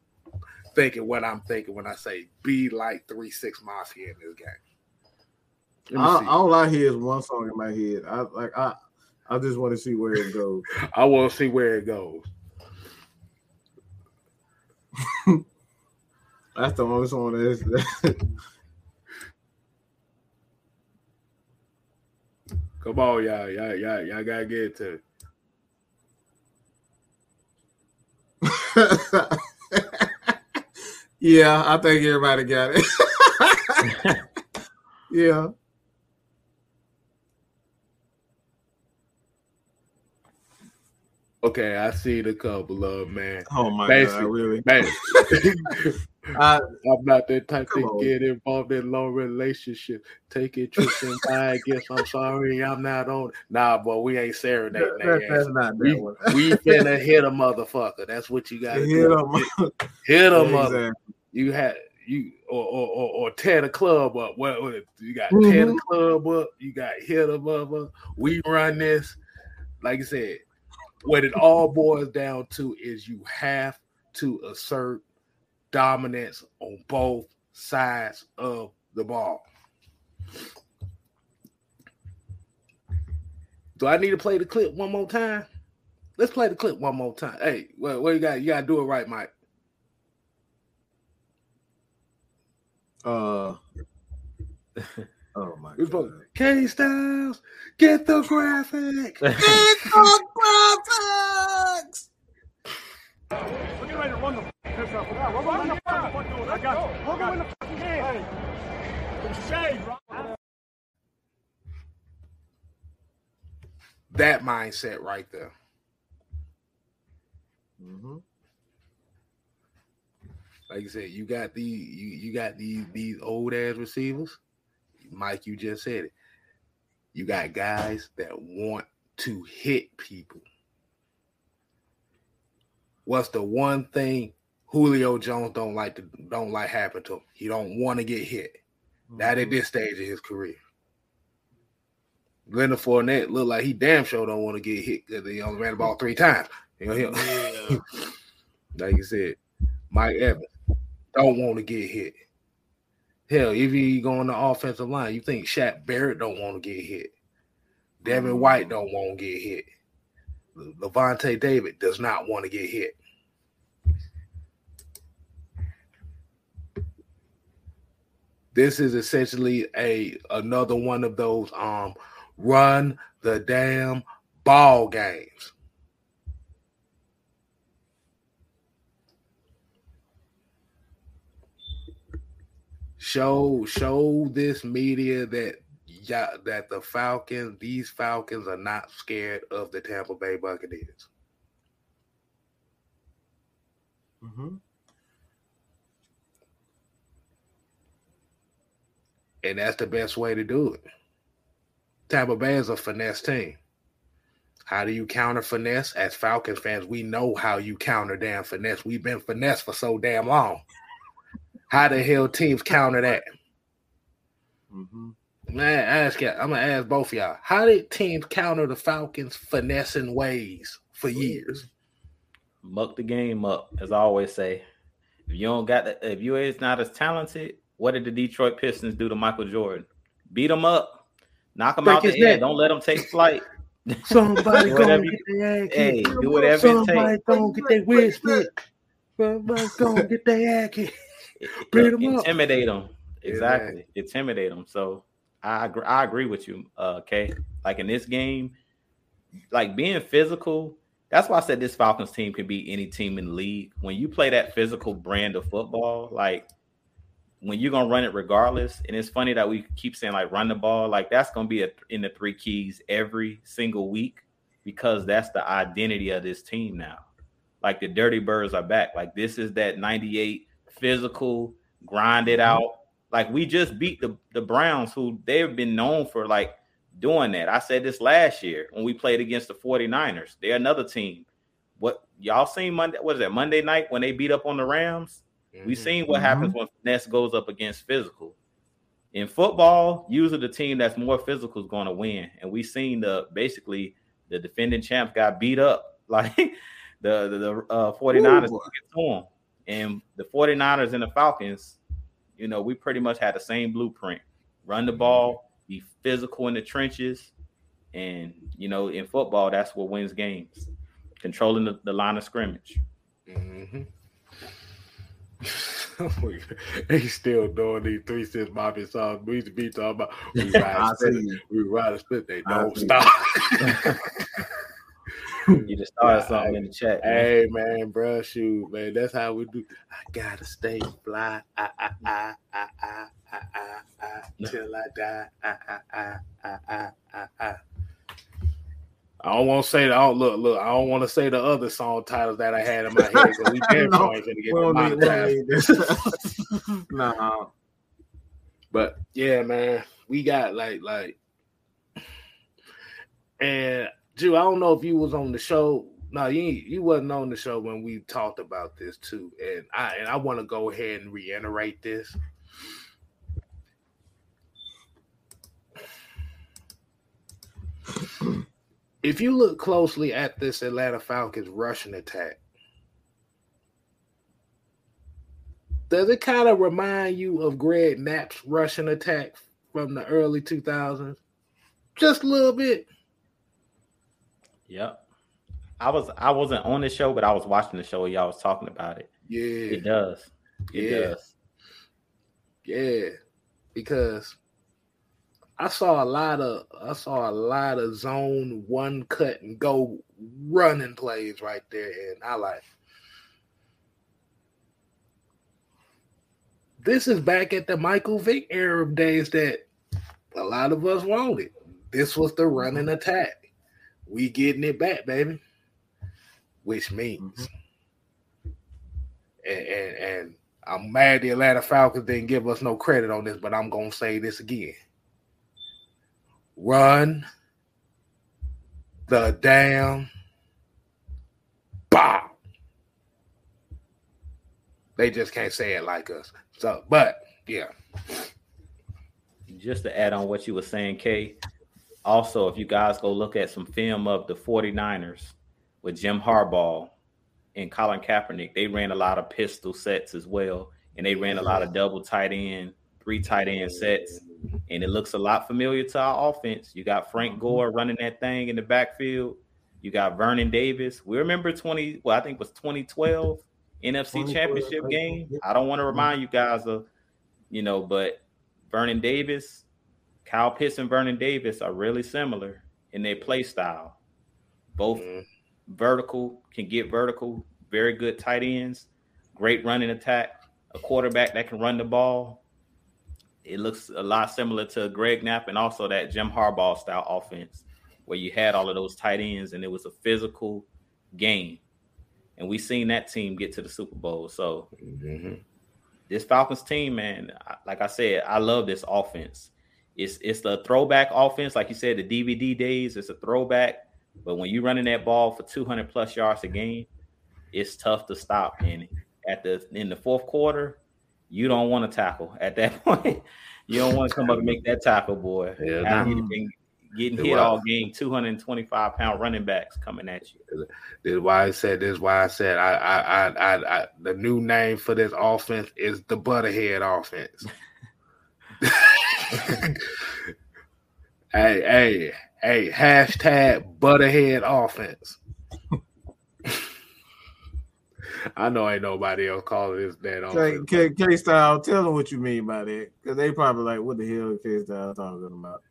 thinking. What I'm thinking when I say be like three six mafia in this game. I, all I hear is one song in my head. I like. I I just want to see where it goes. [laughs] I want to see where it goes. [laughs] That's the only song that is. [laughs] Come on, y'all, y'all, y'all, y'all gotta get to. yeah, I think everybody got it. yeah. Okay, I see the couple of man. Oh my Basically, god, really? Man, [laughs] [laughs] I, am not that type to on. get involved in long relationship. Take it trips and I guess I'm sorry, I'm not on. Nah, but we ain't serenading. That, that, that's not that we, one. we [laughs] finna hit a motherfucker. That's what you got to hit do. Hit, hit a mother. You had you or, or, or, or, tear the club up. What, what you got? Mm-hmm. Tear the club up. You got hit a mother. We run this. Like I said, what it all boils down to is you have to assert dominance on both sides of the ball. Do I need to play the clip one more time? Let's play the clip one more time. Hey, well, what you got? You got to do it right, Mike. Uh. [laughs] Oh my god. K Styles, get the graphic. [laughs] get the graphics. We're getting ready to run the piss off. We're running the fucking doing. I got you. We're going the fucking game. Shade, bro. That mindset right there. Mm-hmm. Like you said, you got these you, you got these these old ass receivers Mike, you just said it. You got guys that want to hit people. What's the one thing Julio Jones don't like to don't like happen to him? He don't want to get hit. Mm-hmm. Not at this stage of his career. Leonard Fournette look like he damn sure don't want to get hit because he only ran the ball three times. You know, yeah. [laughs] like you said, Mike Evans don't want to get hit. Hell, if you go on the offensive line, you think Shaq Barrett don't want to get hit. Devin mm. White don't want to get hit. Le- Lavonte David does not want to get hit. This is essentially a another one of those um run the damn ball games. Show show this media that yeah that the Falcons, these Falcons are not scared of the Tampa Bay Buccaneers. Mm-hmm. And that's the best way to do it. Tampa Bay is a finesse team. How do you counter finesse? As Falcons fans, we know how you counter damn finesse. We've been finesse for so damn long. How the hell teams counter that? Mm-hmm. Man, ask y'all. I'm gonna ask both of y'all. How did teams counter the Falcons' finessing ways for years? Muck the game up, as I always say. If you don't got the, if you is not as talented, what did the Detroit Pistons do to Michael Jordan? Beat him up, knock him Break out the his air. Don't let him take flight. [laughs] Somebody [laughs] gonna you- get their Hey, do whatever it Somebody takes. gonna get their split. Somebody gonna get their ass kicked. Beat 'em up. Intimidate them. Yeah, Exactly. Intimidate them. So I agree, I agree with you, uh, Kay. Like in this game, like being physical. That's why I said this Falcons team can be any team in the league. When you play that physical brand of football, like when you're gonna run it regardless, and it's funny that we keep saying like run the ball, like that's gonna be a, in the three keys every single week because that's the identity of this team now. Like the Dirty Birds are back. Like this is that 98 physical, grind it out. Like we just beat the, the Browns, who they've been known for like doing that. I said this last year when we played against the 49ers. They're another team. What y'all seen Monday? What is that Monday night when they beat up on the Rams? We Mhm. seen what Mhm. happens when finesse goes up against physical. In football, usually the team that's more physical is going to win. And we seen the basically the defending champs got beat up. [laughs] Like the the, the uh, 49ers Ooh. Took it to them. And the 49ers and the Falcons, you know, we pretty much had the same blueprint. Run the ball, be physical in the trenches. And, you know, in football, that's what wins games. Controlling the, the line of scrimmage. [laughs] Mhm. He's still doing these three six mafia songs. We used to be talking about we [laughs] ride a split, we ride a split, they don't stop. [laughs] You just started Yeah, something I- in the chat. hey man, bro, shoot, man, that's how we do. I gotta stay fly, I, I, I, I, I, I, I, I, till I die, I, I, I, I, I, I, I. Don't want to say the. Oh, look, look. I don't want to say the other song titles that I had in my head because we damn No, gonna get We don't need- we don't demonetized. need this. nah. But yeah, man, we got like like, and Drew, I don't know if you was on the show. No, you you wasn't on the show when we talked about this too. And I and I want to go ahead and reiterate this. If you look closely at this Atlanta Falcons rushing attack, does it kind of remind you of Greg Knapp's rushing attack from the early 2000s? Just a little bit. Yep. I was I wasn't on the show, but I was watching the show. where Y'all was talking about it. Yeah. It does. It Yeah. does. Yeah, because I saw a lot of I saw a lot of zone one cut and go running plays right there, and I like this is back at the Michael Vick era of days that a lot of us wanted. This was the running attack. We getting it back, baby. Which means, mm-hmm. and, and and I'm mad the Atlanta Falcons didn't give us no credit on this, but I'm gonna say this again. Run the damn bomb. They just can't say it like us. So, but yeah, Just to add on what you were saying, Kay. Also, if you guys go look at some film of the 49ers with Jim Harbaugh and Colin Kaepernick, they ran a lot of pistol sets as well. And they ran a lot of double tight end, three tight end sets. And it looks a lot familiar to our offense. You got Frank Gore running that thing in the backfield. You got Vernon Davis. We remember 20, well, I think it was 2012 NFC championship game. I don't want to remind you guys of, you know, but Vernon Davis, Kyle Pitts and Vernon Davis are really similar in their play style. Both mm-hmm. vertical, can get vertical, very good tight ends, great running attack, a quarterback that can run the ball. It looks a lot similar to Greg Knapp and also that Jim Harbaugh style offense where you had all of those tight ends and it was a physical game. And we seen that team get to the Super Bowl. So mm-hmm. this Falcons team, man, like I said, I love this offense. It's it's the throwback offense, like you said, the DVD days. It's a throwback, but when you're running that ball for 200 plus yards a game, it's tough to stop. And at the in the fourth quarter, you don't want to tackle at that [laughs] point. you don't want to come up and make that tackle, boy. Yeah, getting hit all game. 225 pound running backs coming at you. This is why I said. This is why I said. I, I, I, I, the new name for this offense is the Butterhead offense. [laughs] [laughs] hey, hey, hey! Hashtag Butterhead offense. [laughs] I know ain't nobody else calling this that on. K, K style, tell them what you mean by that, because they probably like, what the hell is K style talking about?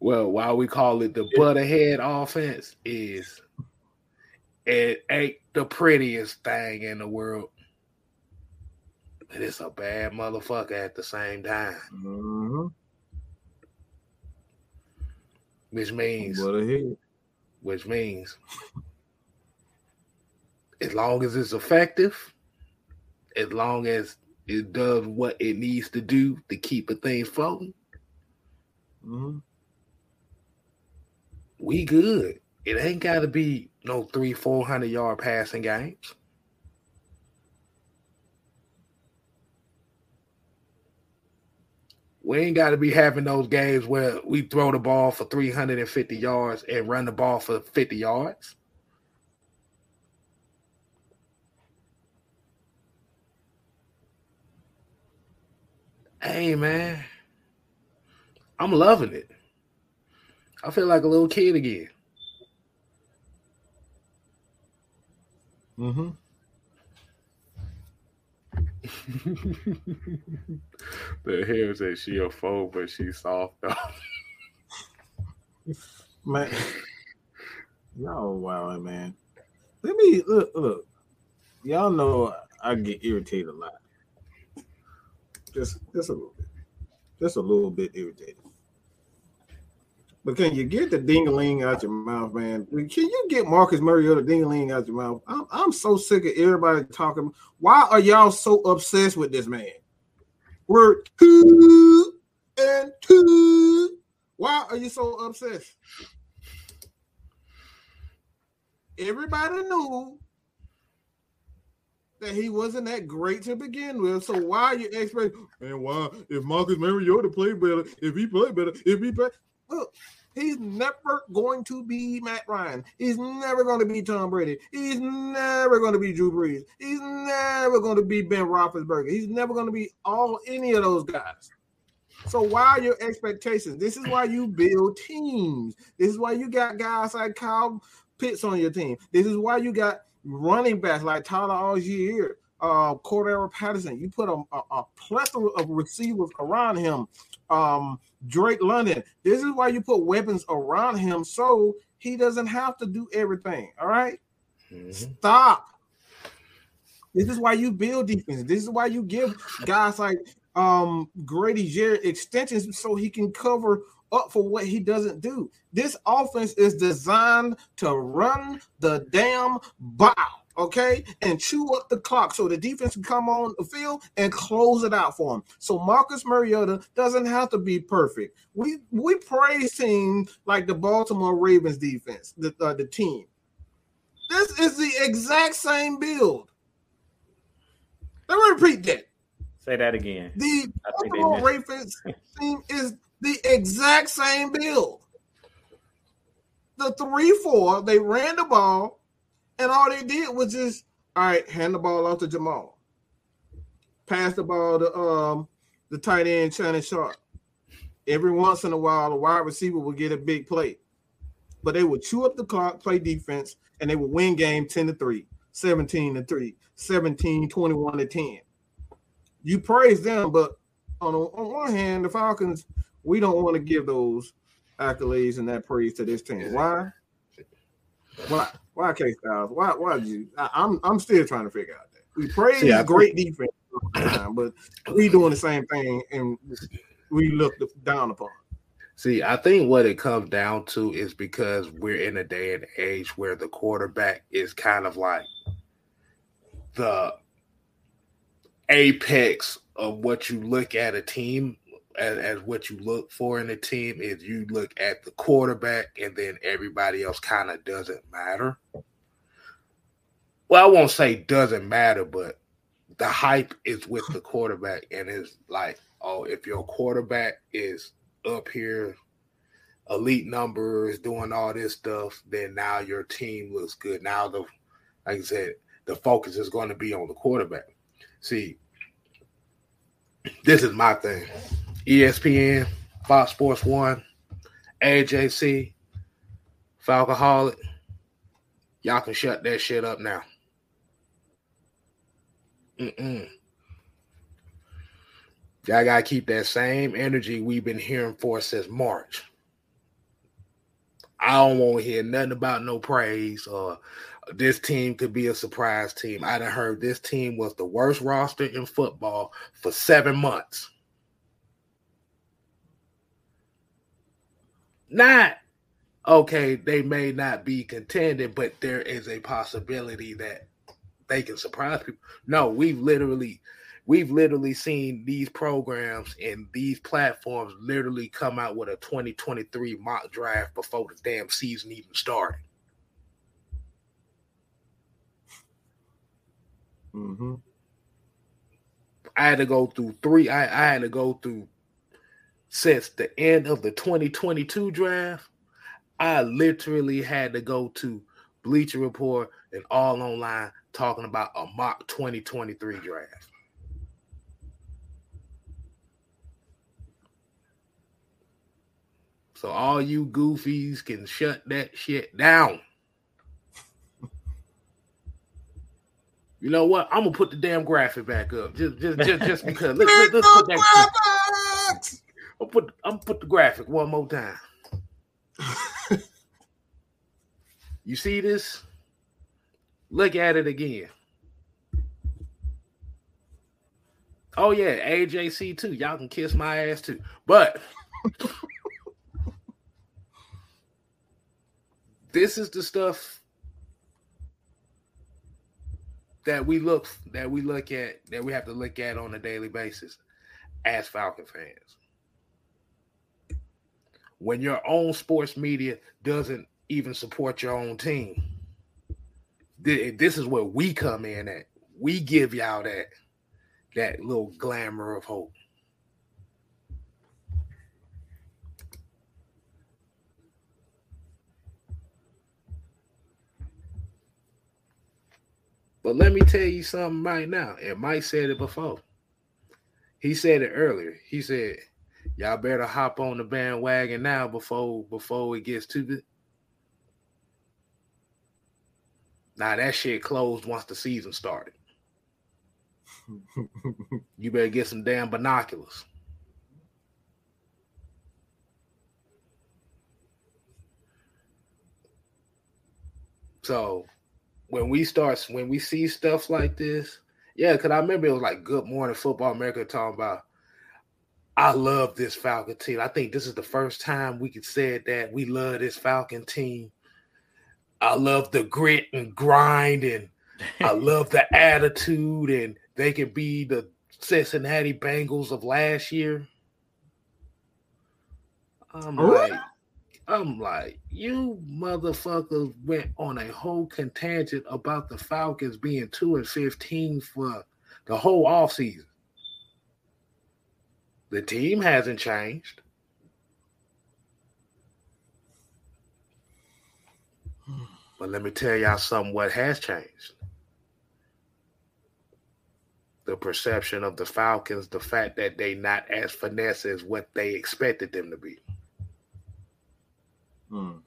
Well, why we call it the butterhead offense is it ain't the prettiest thing in the world, but it's a bad motherfucker at the same time. Mm-hmm. Which means, which means as long as it's effective, as long as it does what it needs to do to keep a thing floating, mm-hmm. we good. It ain't got to be no three, four hundred yard passing games. We ain't got to be having those games where we throw the ball for 350 yards and run the ball for 50 yards. Hey man, I'm loving it. I feel like a little kid again. Mm-hmm. The hair says she a foe, but she's soft though. [laughs] man, y'all wow, man. Let me look, look. Y'all know I get irritated a lot just just a little bit, just a little bit irritated. But can you get the dingaling out your mouth, man? Can you get Marcus Mariota dingaling out your mouth? I'm, I'm so sick of everybody talking. Why are y'all so obsessed with this man? We're two and two. Why are you so obsessed? Everybody knew that he wasn't that great to begin with. So why are you expecting? And why if Marcus Mariota played better, if he played better, if he play, look, he's never going to be Matt Ryan. He's never going to be Tom Brady. He's never going to be Drew Brees. He's never going to be Ben Roethlisberger. He's never going to be all any of those guys. So why are your expectations? This is why you build teams. This is why you got guys like Kyle Pitts on your team. This is why you got running backs like Tyler Allgeier, uh, Cordarrelle Patterson. You put a, a, a, plethora of receivers around him. Um, Drake London. This is why you put weapons around him so he doesn't have to do everything. All right? mm-hmm. Stop. This is why you build defense. This is why you give guys like um Grady Jarrett extensions so he can cover up for what he doesn't do. This offense is designed to run the damn ball, okay, and chew up the clock so the defense can come on the field and close it out for him. So Marcus Mariota doesn't have to be perfect. We we praise him like the Baltimore Ravens defense, the uh, the team. This is the exact same build. Let me repeat that. Say that again. The Baltimore Ravens team is the exact same build. The three four, they ran the ball, and all they did was just all right, hand the ball off to Jamal. Pass the ball to um the tight end Shannon Sharpe. Every once in a while, the wide receiver would get a big play. But they would chew up the clock, play defense, and they would win game 10 to 3, 17 to 3, 17, 21 to 10. You praise them, but on, on one hand, the Falcons, we don't want to give those accolades and that praise to this team. Why? Why? Why, K Styles? Why? Why did you? I, am I'm, I'm still trying to figure out that we praise great defense, time, but we doing the same thing and we look down upon. See, I think what it comes down to is because we're in a day and age where the quarterback is kind of like the apex of what you look at a team as, as, what you look for in a team is you look at the quarterback and then everybody else kind of doesn't matter. Well, I won't say doesn't matter, but the hype is with the quarterback and it's like, oh, if your quarterback is up here, elite numbers, doing all this stuff, then now your team looks good. Now the like I said, the focus is going to be on the quarterback. See, this is my thing. ESPN, Fox Sports One, AJC, Falcoholic. Y'all can shut that shit up now. Mm-mm. Y'all gotta keep that same energy we've been hearing for since March. I don't want to hear nothing about no praise or this team could be a surprise team. I done heard this team was the worst roster in football for seven months. Not okay, they may not be contending, but there is a possibility that they can surprise people. No, we've literally we've literally seen these programs and these platforms literally come out with a 2023 mock draft before the damn season even started. Mm-hmm. I had to go through three. I, I had to go through since the end of the 2022 draft. I literally had to go to Bleacher Report and all online talking about a mock 2023 draft. So all you goofies can shut that shit down. You know what? I'm gonna put the damn graphic back up just just just, just because. Let's, let, let's put that. I'll put I'm put the graphic one more time. [laughs] you see this? Look at it again. Oh yeah, AJC too. Y'all can kiss my ass too. But [laughs] this is the stuff that we look that we look at that we have to look at on a daily basis as Falcon fans. When your own sports media doesn't even support your own team, this is where we come in at. We give y'all that that little glamour of hope. But let me tell you something right now. And Mike said it before. He said it earlier. He said, "Y'all better hop on the bandwagon now before before it gets too." Good. Now that shit closed once the season started. [laughs] you better get some damn binoculars. So when we start when we see stuff like this, yeah, because I remember it was like Good Morning Football America talking about. I love this Falcon team. I think this is the first time we could say that we love this Falcon team. I love the grit and grind, and I [laughs] love the attitude, and they can be the Cincinnati Bengals of last year. I'm like, I'm like, you motherfuckers went on a whole contingent about the Falcons being 2 and 15 for the whole offseason. The team hasn't changed. But let me tell y'all something what has changed. The perception of the Falcons, the fact that they not as finesse as what they expected them to be. Hmm.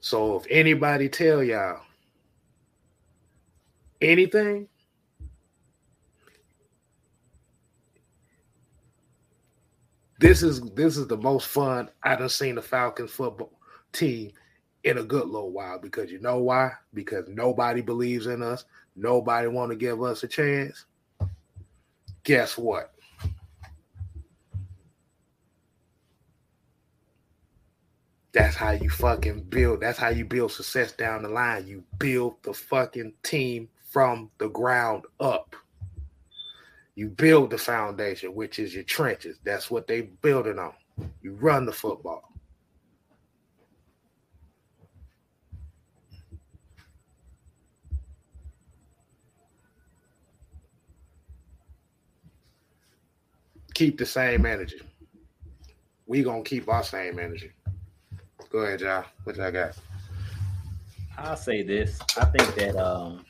So if anybody tell y'all anything, this is this is the most fun I've seen the Falcons football team in a good little while because you know why? Because nobody believes in us. Nobody want to give us a chance. Guess what? That's how you fucking build. That's how you build success down the line. You build the fucking team from the ground up. You build the foundation, which is your trenches. That's what they building on. You run the football. Keep the same energy. We gonna keep our same energy. Go ahead, John. What y'all got? I'll say this. I think that um,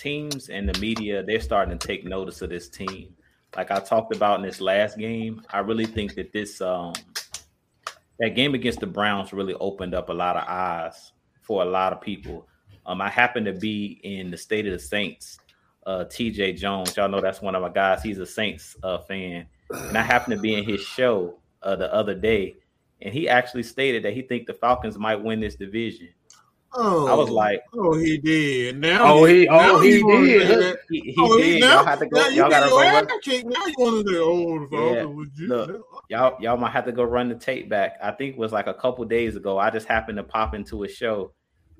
teams and the media they're starting to take notice of this team. Like I talked about in this last game, I really think that this um, that game against the Browns really opened up a lot of eyes for a lot of people. Um, I happened to be in the state of the Saints. Uh, TJ Jones, y'all know that's one of my guys. He's a Saints uh, fan, and I happened to be in his show uh, the other day, and he actually stated that he think the Falcons might win this division. Oh, I was like, oh, he did. Now, Oh, he- oh, now he did. He, he Oh, did. now, y'all have to go. Y'all gotta go. Run. Now you want to say, oh, Yeah, look. y'all, y'all might have to go run the tape back. I think it was like a couple days ago. I just happened to pop into a show,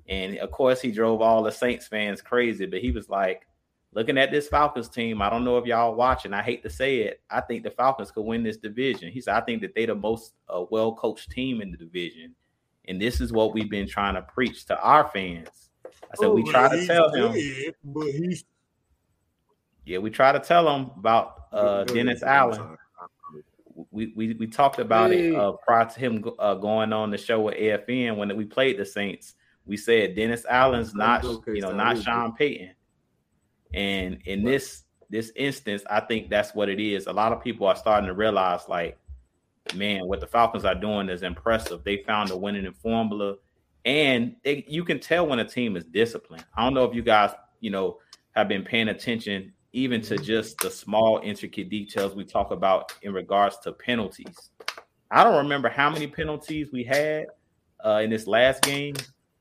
and of course, he drove all the Saints fans crazy. But he was like, looking at this Falcons team. I don't know if y'all watching. I hate to say it. I think the Falcons could win this division. He said, I think that they the most uh, well coached team in the division, and this is what we've been trying to preach to our fans. I said, Oh, we try to he tell him. did, but he's Yeah, we try to tell him about uh, Dennis Allen. We, we we talked about Hey. it uh, prior to him uh, going on the show with AFN when we played the Saints. We said Dennis Allen's not Okay, you know not who's Sean Payton, and in this this instance, I think that's what it is. A lot of people are starting to realize, like, man, what the Falcons are doing is impressive. They found a winning formula, and they, you can tell when a team is disciplined. I don't know if you guys, you know, have been paying attention even to just the small intricate details we talk about in regards to penalties. I don't remember how many penalties we had uh, in this last game,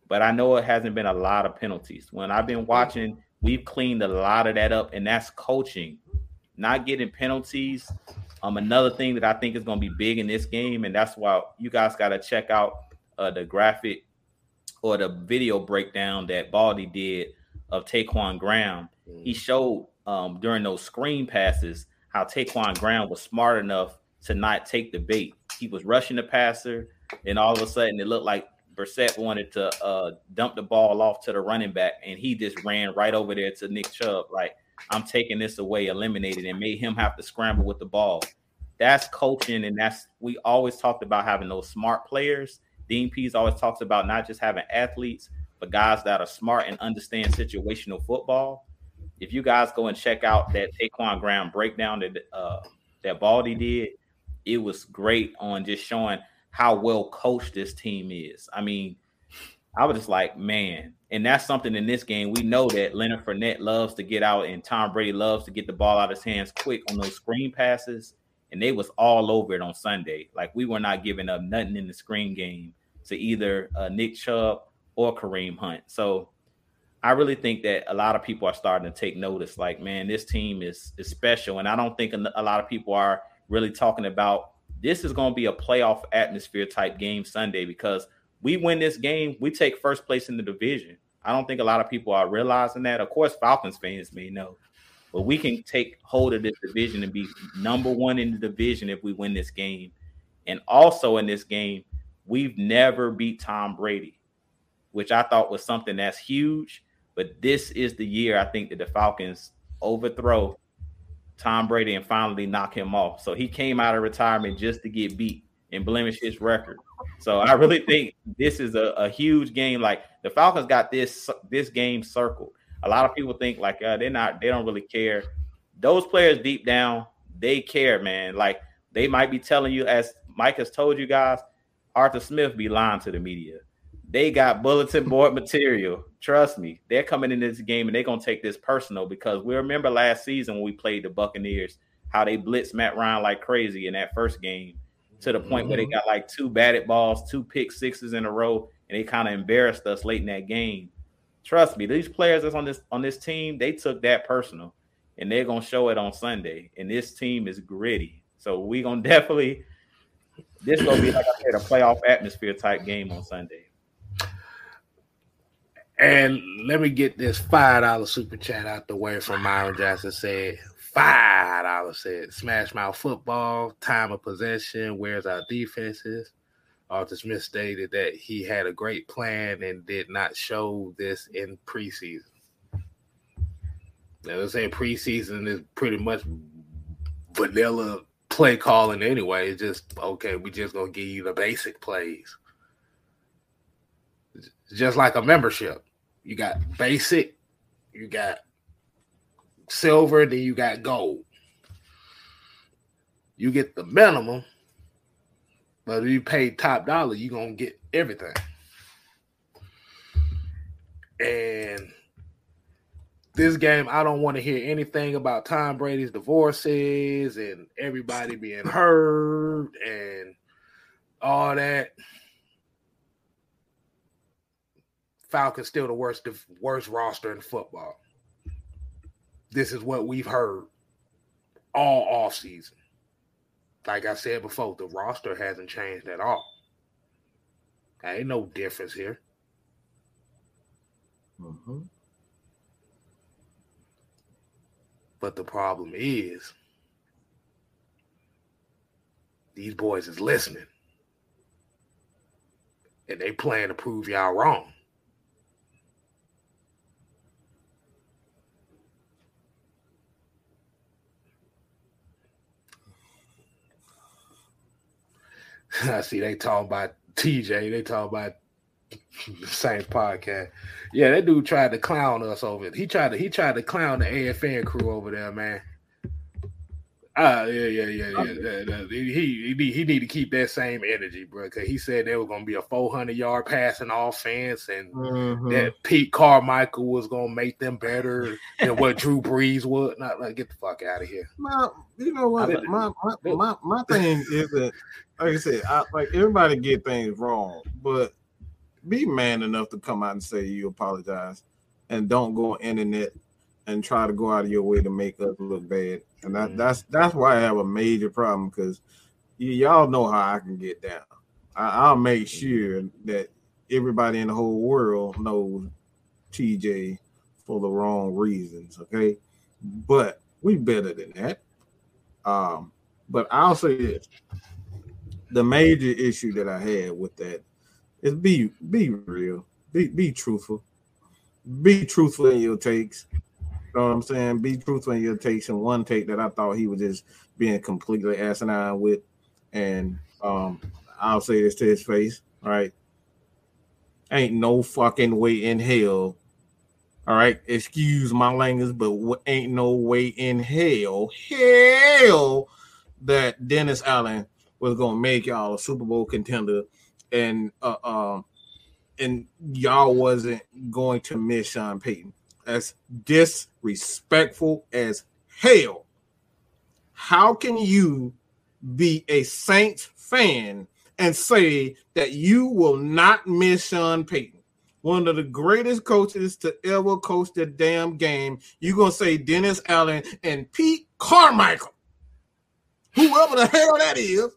but I know it hasn't been a lot of penalties. When I've been watching, we've cleaned a lot of that up, and that's coaching, not getting penalties. Um, another thing that I think is going to be big in this game, and that's why you guys got to check out uh, the graphic or the video breakdown that Baldy did of Ta'Quon Graham. He showed um, during those screen passes how Ta'Quon Graham was smart enough to not take the bait. He was rushing the passer, and all of a sudden it looked like Brissett wanted to uh, dump the ball off to the running back, and he just ran right over there to Nick Chubb. Like, I'm taking this away, eliminated, and made him have to scramble with the ball. That's coaching, and that's we always talked about having those smart players. Dean Pees always talks about not just having athletes, but guys that are smart and understand situational football. If you guys go and check out that Ta'Quon Graham breakdown that uh, that Baldy did, it was great on just showing how well coached this team is. I mean, I was just like, man, and that's something in this game. We know that Leonard Fournette loves to get out, and Tom Brady loves to get the ball out of his hands quick on those screen passes, and they was all over it on Sunday. Like we were not giving up nothing in the screen game to either uh, Nick Chubb or Kareem Hunt. So I really think that a lot of people are starting to take notice. Like, man, this team is is special, and I don't think a lot of people are really talking about this is going to be a playoff atmosphere type game Sunday because we win this game, we take first place in the division. I don't think a lot of people are realizing that. Of course, Falcons fans may know, but we can take hold of this division and be number one in the division if we win this game. And also in this game, we've never beat Tom Brady, which I thought was something that's huge. But this is the year I think that the Falcons overthrow Tom Brady and finally knock him off. So he came out of retirement just to get beat and blemish his record. So I really think this is a, a huge game. Like the Falcons got this this game circled. A lot of people think like uh, they're not they don't really care. Those players deep down they care, man. Like they might be telling you, as Mike has told you guys, Arthur Smith be lying to the media. They got bulletin board material. Trust me, they're coming in this game and they're gonna take this personal because we remember last season when we played the Buccaneers. how they blitzed Matt Ryan like crazy in that first game to the point mm-hmm. where they mm-hmm. got like two batted balls, two pick sixes in a row, and they kind of embarrassed us late in that game. Trust me, these players that's on this on this team, they took that personal, and they're gonna show it on Sunday. And this team is gritty, so we gonna [laughs] definitely this gonna be like I said, a playoff atmosphere type game on Sunday. And let me get this five dollar super chat out the way from Myron Jackson. Said five dollars. Said smash mouth football, time of possession. Where's our defenses? Arthur Smith stated that he had a great plan and did not show this in preseason. Now, let's say preseason is pretty much vanilla play calling anyway. It's just okay. We just gonna give you the basic plays, just like a membership. You got basic, you got silver, then you got gold. You get the minimum, but if you pay top dollar, you're gonna get everything. And this game, I don't want to hear anything about Tom Brady's divorces and everybody being hurt and all that. Falcons still the worst the worst roster in football. This is what we've heard all off season. Like I said before, the roster hasn't changed at all. Ain't no difference here. Mm-hmm. But the problem is, these boys is listening. And they plan to prove y'all wrong. [laughs] I see they talking about TJ. They talk about same podcast. Yeah, that dude tried to clown us over it. He tried to he tried to clown the AFN crew over there, man. Ah, uh, yeah, yeah, yeah, yeah. He, he he need to keep that same energy, bro. Because he said there was gonna be a 400 yard passing offense, and mm-hmm. that Pete Carmichael was gonna make them better than what Drew Brees would. Not like get the fuck out of here. My, you know what? My my, my my thing is that, like I said, I, like everybody get things wrong, but be man enough to come out and say you apologize, and don't go on internet and try to go out of your way to make us look bad. And that, mm-hmm. that's that's why I have a major problem because y'all know how I can get down. I, will make sure that everybody in the whole world knows TJ for the wrong reasons. Okay, but we better than that. Um, but I'll say this: the major issue that I had with that is be be real, be be truthful, be truthful in your takes know what I'm saying? Be truthful in your takes. And one take that I thought he was just being completely asinine with, and um, I'll say this to his face, right? Ain't no fucking way in hell. All right, excuse my language, but ain't no way in hell, hell, that Dennis Allen was gonna make y'all a Super Bowl contender, and uh, um, and y'all wasn't going to miss Sean Payton as disrespectful as hell. How can you be a Saints fan and say that you will not miss Sean Payton? One of the greatest coaches to ever coach the damn game. You're gonna say Dennis Allen and Pete Carmichael, whoever the hell that is.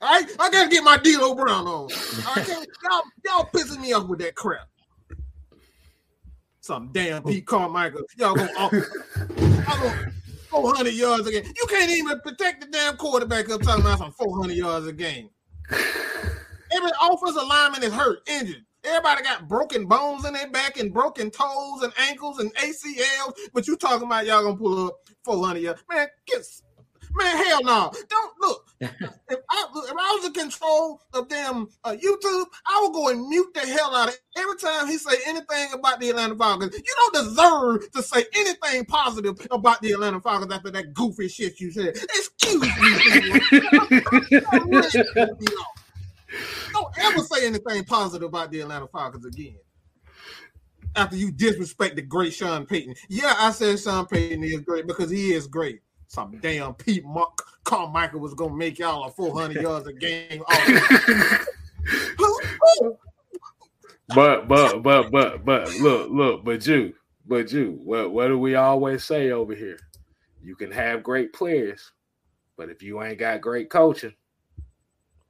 All right, I gotta get my D'Lo Brown on. Y'all, y'all pissing me off with that crap some damn Pete Carmichael. Y'all [laughs] go, oh, go 400 yards a game. You can't even protect the damn quarterback up talking about some 400 yards a game. Every offensive lineman is hurt, injured. Everybody got broken bones in their back and broken toes and ankles and ACLs. But you talking about y'all gonna pull up 400 yards. Man, get Man, hell no. Don't look. [laughs] if, I, if I was in control of them uh, YouTube, I would go and mute the hell out of every time he say anything about the Atlanta Falcons. You don't deserve to say anything positive about the Atlanta Falcons after that goofy shit you said. Excuse me. [laughs] don't ever say anything positive about the Atlanta Falcons again after you disrespect the great Sean Payton. Yeah, I said Sean Payton is great because he is great. Some damn Pete Mark Carmichael was gonna make y'all a 400 [laughs] yards a game. but but but but but look look but you but you what what do we always say over here? You can have great players, but if you ain't got great coaching,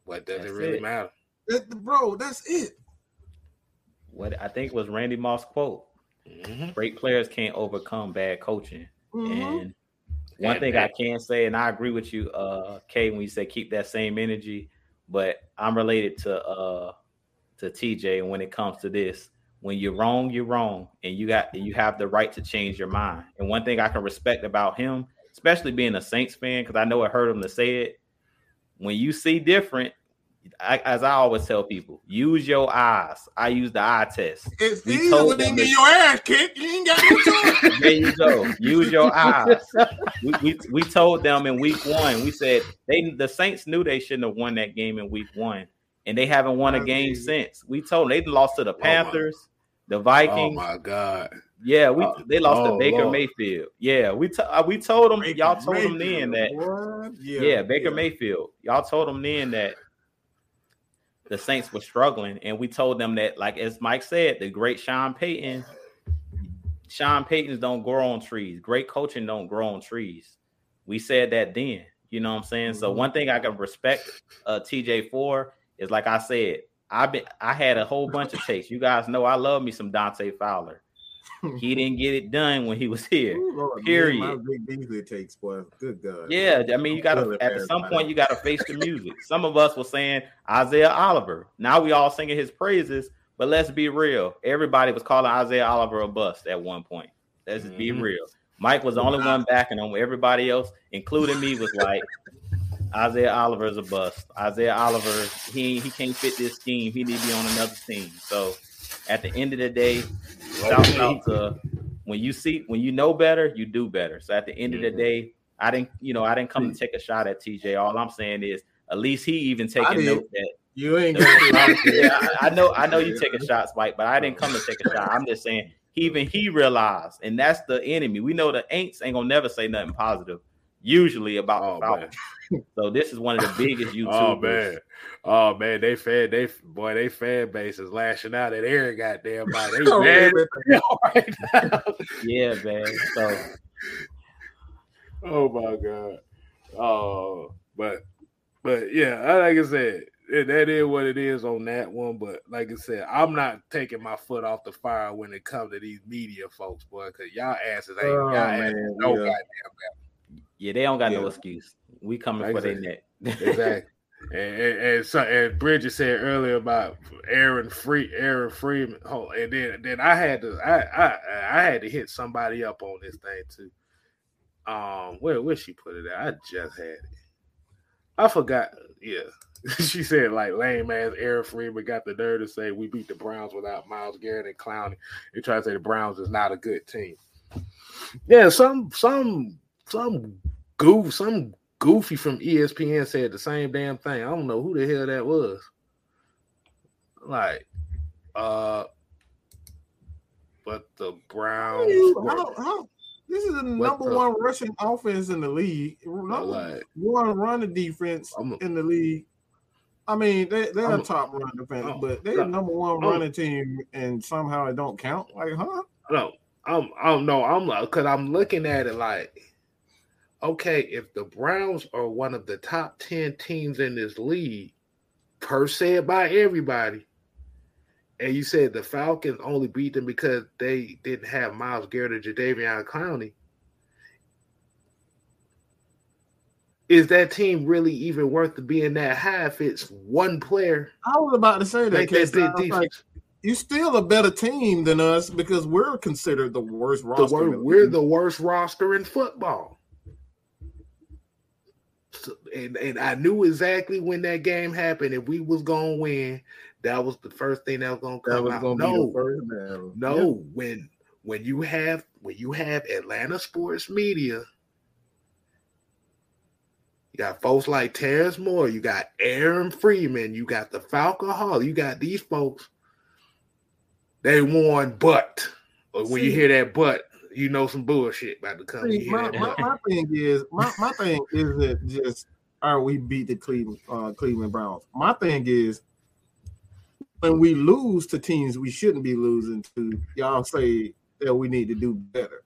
what does That's it really it. matter? That- bro, that's it. What I think was Randy Moss quote: Mhm. "Great players can't overcome bad coaching." Mhm. And one thing I can say, and I agree with you, uh, Kay, when you say keep that same energy, but I'm related to uh to TJ, and when it comes to this, when you're wrong, you're wrong, and you got you have the right to change your mind. And one thing I can respect about him, especially being a Saints fan, because I know it hurt him to say it. When you see different, I, as I always tell people, use your eyes. I use the eye test. It's We when they get your ass kicked. You ain't got no choice. [laughs] There you go. Use your eyes. We, we, we told them in week one. We said they the Saints knew they shouldn't have won that game in week one, and they haven't won a game since. We told them they lost to the Panthers, the Oh Vikings. my god. yeah, we Oh, they lost oh, to Baker Lord. Mayfield. Yeah, we t- uh, we told them Baker y'all told them then that boy. yeah, Baker Mayfield. Y'all told them then that the Saints were struggling, and we told them that, like as Mike said, the great Sean Payton, Sean Paytons don't grow on trees. Great coaching don't grow on trees. We said that then. You know what I'm saying? So Mhm. one thing I can respect uh, TJ for is like I said, I've been I had a whole bunch of takes. You guys know I love me some Dante Fowler. He didn't get it done when he was here. Ooh, Lord, Period. My big Beasley takes, boy. Good God. Yeah, I mean, you got to at some point you got to face the music. Some of us were saying Isaiah Oliver. Now we all singing his praises, but let's be real. Everybody was calling Isaiah Oliver a bust at one point. Let's just be Mhm. real. Mike was the only one backing him. Everybody else, including me, was like Isaiah Oliver is a bust. Isaiah Oliver, he he can't fit this scheme. He need to be on another team. So at the end of the day, shout out to when you see when you know better, you do better. So at the end of the day, I didn't, you know, I didn't come to take a shot at TJ. All I'm saying is at least he even taking note that You ain't [laughs] yeah, I, I know I know you taking shots, Mike, but I didn't come to take a shot. I'm just saying even he realized, and that's the enemy. We know the Aints ain't gonna never say nothing positive, usually about Oh the man. Falcons. [laughs] So this is one of the biggest [laughs] oh, YouTubers. Oh man. Oh man, they fan they boy, they fan base is lashing out at Aaron goddamn body. They [laughs] Oh, mad everything. right now. Yeah, man. So Oh my god. Oh, but but yeah, like I said, that is what it is on that one. But like I said, I'm not taking my foot off the fire when it comes to these media folks, boy, because y'all asses ain't Oh, y'all asses man, no yeah. goddamn yeah, they don't got no excuse. We coming Like for their neck. exactly. [laughs] And, and, and so and Bridget said earlier about Aaron Free Aaron Freeman. Oh, and then then I had to I, I I had to hit somebody up on this thing too. Um, where where she put it at? I just had it. I forgot. Yeah, [laughs] she said like lame ass Aaron Freeman got the nerve to say we beat the Browns without Myles Garrett and Clowney. They try to say the Browns is not a good team. Yeah, some some some goof some goofy from ESPN said the same damn thing. I don't know who the hell that was. Like, uh, but the Browns. How, how, this is the number the- one rushing offense in the league. Number like- one running defense a- in the league. I mean, they, they're I'm a top running defense, I'm- but they're the number one I'm- running team, and somehow it don't count. Like, huh? No, I'm I'm no, I'm like because I'm looking at it like, okay, if the Browns are one of the top ten teams in this league, per se by everybody, and you said the Falcons only beat them because they didn't have Myles Garrett or Jadeveon Clowney. Is that team really even worth being that high if it's one player? I was about to say that. That big defense. like, you're still a better team than us because we're considered the worst the roster. wor- the we're the worst roster in football. So, and, and I knew exactly when that game happened. If we was gonna win, that was the first thing that was gonna that come was out. going to no, be the first battle. no, when when you have when you have Atlanta sports media, you got folks like Terrence Moore, you got Aaron Freeman, you got the Falcoholic, you got these folks. They won, but or when you hear that but, you know some bullshit about to come. See, my, my, my, [laughs] thing is my, my thing isn't just all right, we beat the Cleveland uh, Cleveland Browns. My thing is when we lose to teams we shouldn't be losing to, y'all say that we need to do better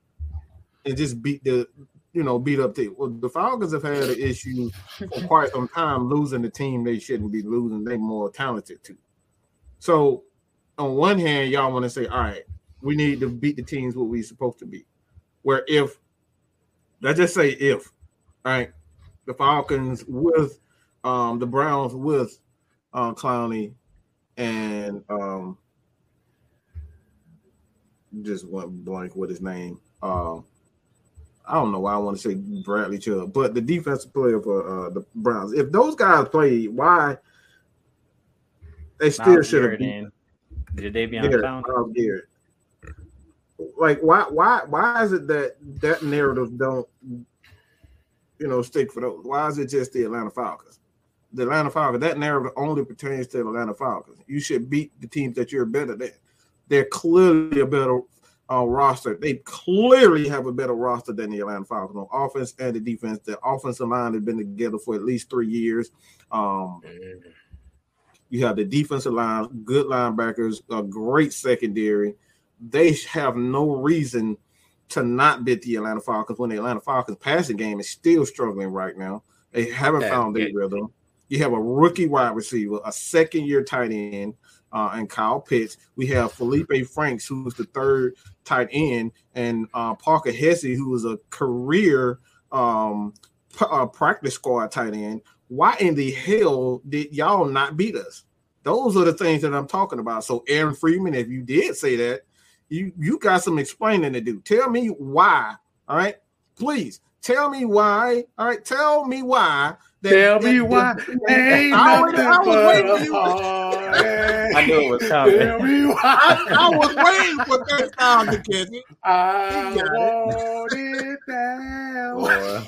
and just beat the you know beat up the well the Falcons have had an issue for [laughs] quite some time losing the team they shouldn't be losing. They more talented too. So on one hand, y'all want to say, all right, we need to beat the teams what we supposed to be. Where if let's just say if, right, the Falcons with um the Browns with uh Clowney and um just went blank with his name. Um I don't know why I want to say Bradley Chubb, but the defensive player for uh, the Browns. If those guys played, why they still should have been. Jadeveon Clowney. Garrett like why why why is it that that narrative don't you know stick for those? Why is it just the Atlanta Falcons? The Atlanta Falcons that narrative only pertains to the Atlanta Falcons. You should beat the teams that you're better than. They're clearly a better uh, roster. They clearly have a better roster than the Atlanta Falcons on offense and the defense. The offensive line has been together for at least three years. Um, you have the defensive line, good linebackers, a great secondary they have no reason to not beat the Atlanta Falcons when the Atlanta Falcons passing game is still struggling right now. They haven't found their rhythm. You have a rookie wide receiver, a second year tight end, uh, and Kyle Pitts. We have Feleipe Franks, who's the third tight end, and uh, Parker Hesse, who is a career um, p- uh, practice squad tight end. Why in the hell did y'all not beat us? Those are the things that I'm talking about. So, Aaron Freeman, if you did say that, you you got some explaining to do. Tell me why. All right, please tell me why. All right, tell me why. That, tell that, me why. Ain't I, was, I was waiting for you. I knew it was coming. Tell me why. I, I was waiting for that sound to get it. I want it, down.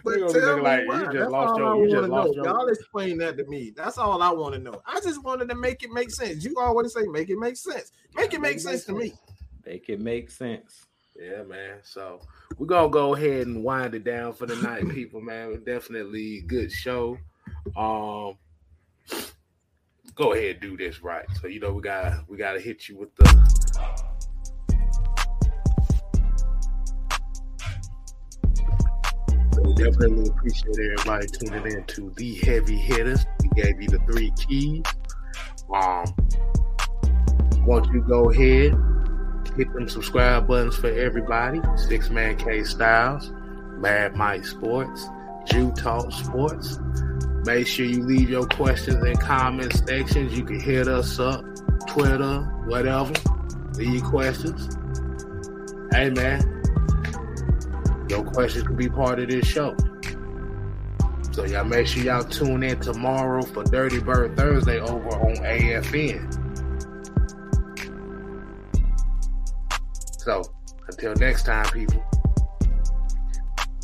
[laughs] But tell me like, why. You just lost your, you just lost your. Y'all explain that to me. That's all I want to know. I just wanted to make it make sense. You always say make it make sense. Make it make, make sense, sense to me. Make it make sense. Yeah, man. So we're gonna go ahead and wind it down for the night, [laughs] people. Man, definitely good show. Um, go ahead and do this right. So you know we got we got to hit you with the we definitely appreciate everybody tuning in to the heavy hitters. We gave you the three keys. Um, once you go ahead, hit them subscribe buttons for everybody. Six Man K Styles, Mad Mike Sports, Jew Talk Sports. Make sure you leave your questions in comment sections. You can hit us up, Twitter, whatever. Leave questions. Hey man, your questions can be part of this show. So y'all make sure y'all tune in tomorrow for Dirty Bird Thursday over on AFN. So until next time, people,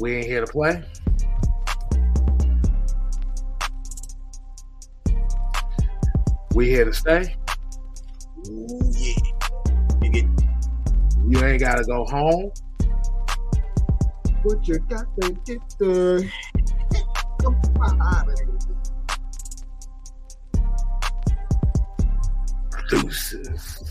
we ain't here to play. We here to stay. Ooh, yeah. You, you ain't gotta go home what you got to get the Deuces.